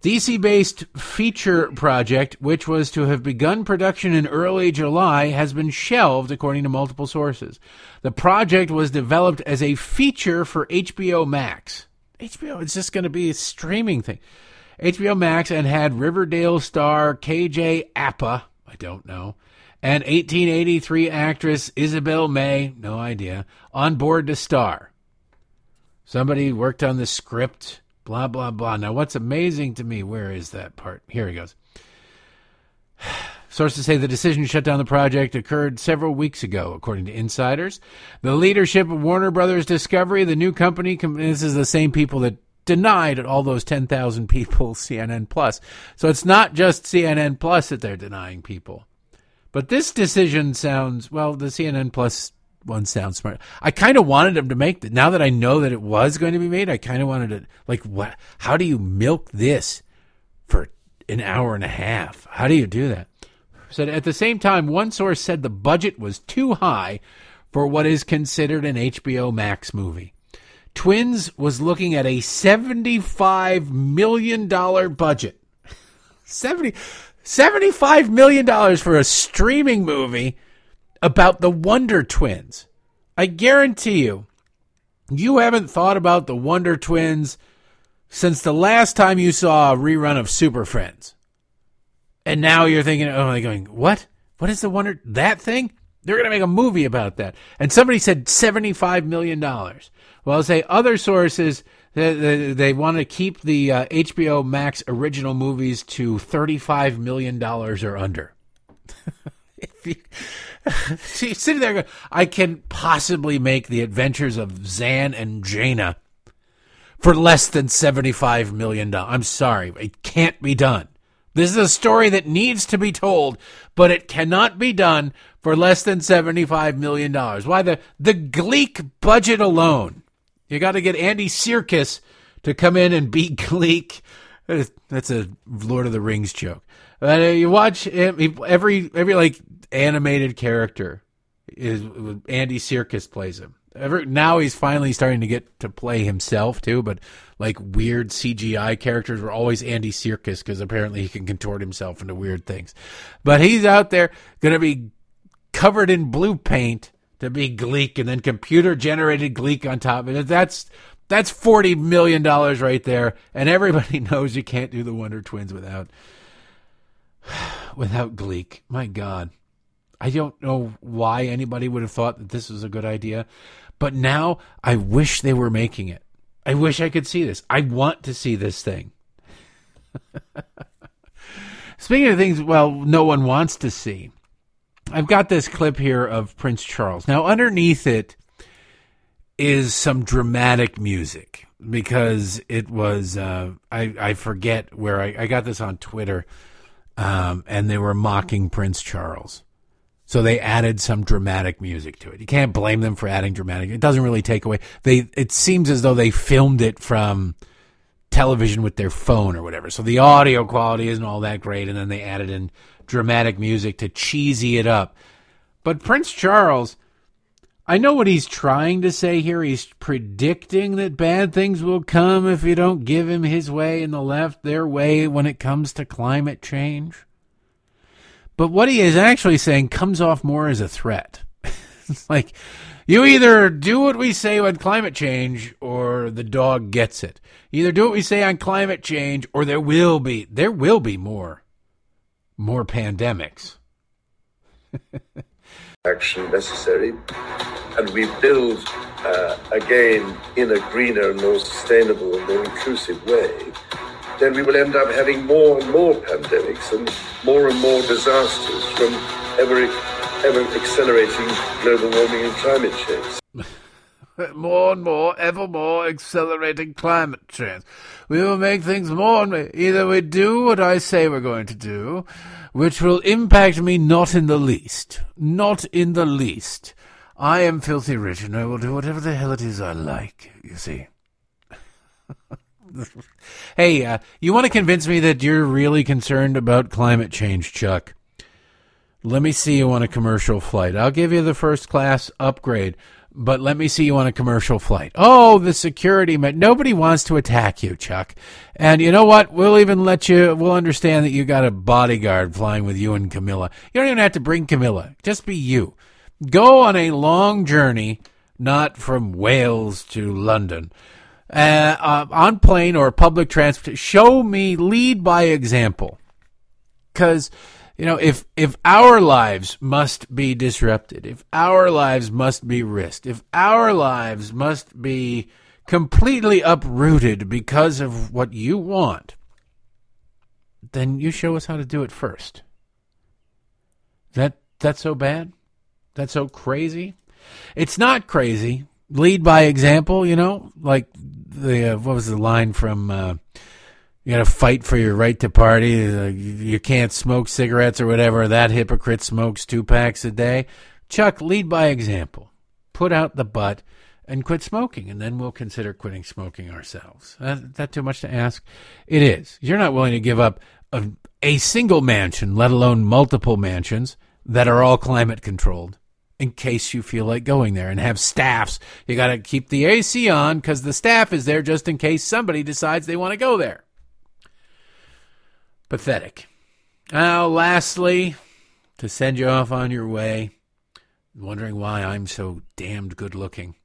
DC based feature project, which was to have begun production in early July, has been shelved, according to multiple sources. The project was developed as a feature for HBO Max. HBO, it's just going to be a streaming thing. HBO Max and had Riverdale star KJ Apa, I don't know, and 1883 actress Isabel May, no idea, on board to star. Somebody worked on the script, blah, blah, blah. Now, what's amazing to me, where is that part? Here he goes. Sources say the decision to shut down the project occurred several weeks ago, according to insiders. The leadership of Warner Brothers Discovery, the new company, this is the same people that denied all those 10,000 people CNN Plus. So it's not just CNN Plus that they're denying people. But this decision sounds, well, the CNN Plus one sounds smart. I kind of wanted them to make that. Now that I know that it was going to be made, I kind of wanted to, like, what? How do you milk this for an hour and a half? How do you do that? Said at the same time, one source said the budget was too high for what is considered an HBO Max movie. Twins was looking at a $75 million budget. 70, $75 million for a streaming movie about the Wonder Twins. I guarantee you, you haven't thought about the Wonder Twins since the last time you saw a rerun of Super Friends. And now you're thinking, oh, they're going, what? What is the Wonder? That thing? They're going to make a movie about that. And somebody said $75 million. Well, I'll say other sources they, they, they want to keep the uh, HBO Max original movies to thirty-five million dollars or under. see, sitting there, I can possibly make the Adventures of Zan and Jayna for less than seventy-five million dollars. I'm sorry, it can't be done. This is a story that needs to be told, but it cannot be done for less than $75 million. Why? The, the Gleek budget alone you got to get Andy Serkis to come in and beat Gleek. That's a Lord of the Rings joke. But uh, you watch him. every every like animated character Is Andy Serkis plays him. Ever, now he's finally starting to get to play himself too, but like weird CGI characters were always Andy Serkis because apparently he can contort himself into weird things. But he's out there going to be covered in blue paint to be Gleek and then computer generated Gleek on top of it. That's that's forty million dollars right there, and everybody knows you can't do the Wonder Twins without without Gleek. My God, I don't know why anybody would have thought that this was a good idea, but now I wish they were making it. I wish I could see this. I want to see this thing. Speaking of things, well, no one wants to see. I've got this clip here of Prince Charles. Now, underneath it is some dramatic music because it was, uh, I, I forget where I, I got this on Twitter, um, and they were mocking Prince Charles. So they added some dramatic music to it. You can't blame them for adding dramatic. It doesn't really take away. They it seems as though they filmed it from television with their phone or whatever. So the audio quality isn't all that great and then they added in dramatic music to cheesy it up. But Prince Charles, I know what he's trying to say here. He's predicting that bad things will come if you don't give him his way and the left their way when it comes to climate change. But what he is actually saying comes off more as a threat. like, you either do what we say on climate change or the dog gets it. either do what we say on climate change or there will be, there will be more, more pandemics. Action necessary, and we build uh, again in a greener, more sustainable, and more inclusive way then we will end up having more and more pandemics and more and more disasters from ever, ever accelerating global warming and climate change. more and more, ever more accelerating climate change. We will make things more and more. Either we do what I say we're going to do, which will impact me not in the least. Not in the least. I am filthy rich and I will do whatever the hell it is I like, you see. hey, uh, you want to convince me that you're really concerned about climate change, Chuck? Let me see you on a commercial flight. I'll give you the first class upgrade, but let me see you on a commercial flight. Oh, the security man. Nobody wants to attack you, Chuck. And you know what? We'll even let you, we'll understand that you got a bodyguard flying with you and Camilla. You don't even have to bring Camilla. Just be you. Go on a long journey, not from Wales to London uh, uh, on plane or public transport. Show me, lead by example. Because, you know, if, if our lives must be disrupted, if our lives must be risked, if our lives must be completely uprooted because of what you want, then you show us how to do it first. That that's so bad? That's so crazy? It's not crazy. Lead by example, you know, like the uh, what was the line from uh, you got to fight for your right to party. Uh, you can't smoke cigarettes or whatever. That hypocrite smokes two packs a day. Chuck, lead by example. Put out the butt and quit smoking, and then we'll consider quitting smoking ourselves. Uh, that too much to ask? It is. You're not willing to give up a, a single mansion, let alone multiple mansions that are all climate controlled in case you feel like going there and have staffs. You got to keep the AC on because the staff is there just in case somebody decides they want to go there. Pathetic. Now, lastly, to send you off on your way, wondering why I'm so damned good looking.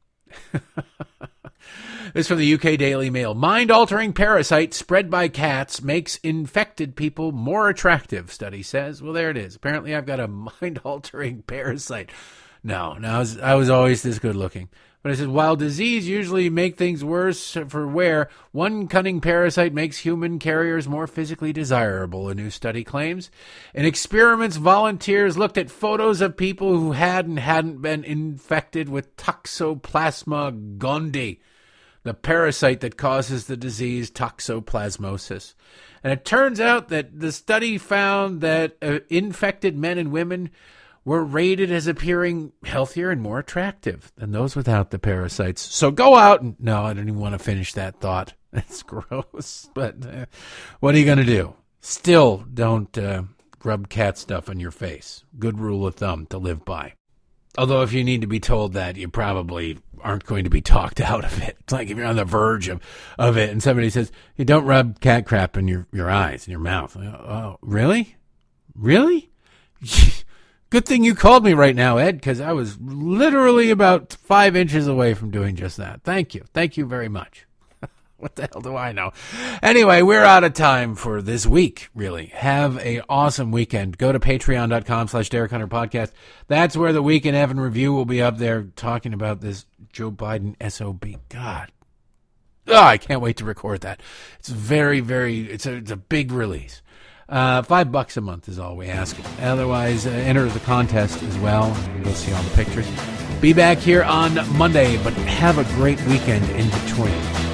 this from the UK Daily Mail. Mind altering parasite spread by cats makes infected people more attractive, study says. Well, there it is. Apparently, I've got a mind altering parasite. No, no, I was, I was always this good looking. But I said, while disease usually make things worse for wear, one cunning parasite makes human carriers more physically desirable, a new study claims. In experiments, volunteers looked at photos of people who had and hadn't been infected with Toxoplasma gondii, the parasite that causes the disease toxoplasmosis. And it turns out that the study found that uh, infected men and women were rated as appearing healthier and more attractive than those without the parasites. So go out and no, I don't even want to finish that thought. That's gross. But uh, what are you going to do? Still don't uh, rub cat stuff on your face. Good rule of thumb to live by. Although, if you need to be told that, you probably aren't going to be talked out of it. It's like if you're on the verge of, of it and somebody says, you don't rub cat crap in your, your eyes and your mouth. Oh, really? Really? Good thing you called me right now, Ed, because I was literally about five inches away from doing just that. Thank you. Thank you very much. what the hell do I know? Anyway, we're out of time for this week, really. Have a awesome weekend. Go to patreon.com slash Derek Hunter podcast. That's where the Week in Evan review will be up there talking about this Joe Biden SOB. God. Oh, I can't wait to record that. It's very, very, it's a, it's a big release. Uh, five bucks a month is all we ask. Otherwise, uh, enter the contest as well. You'll see all the pictures. Be back here on Monday, but have a great weekend in between.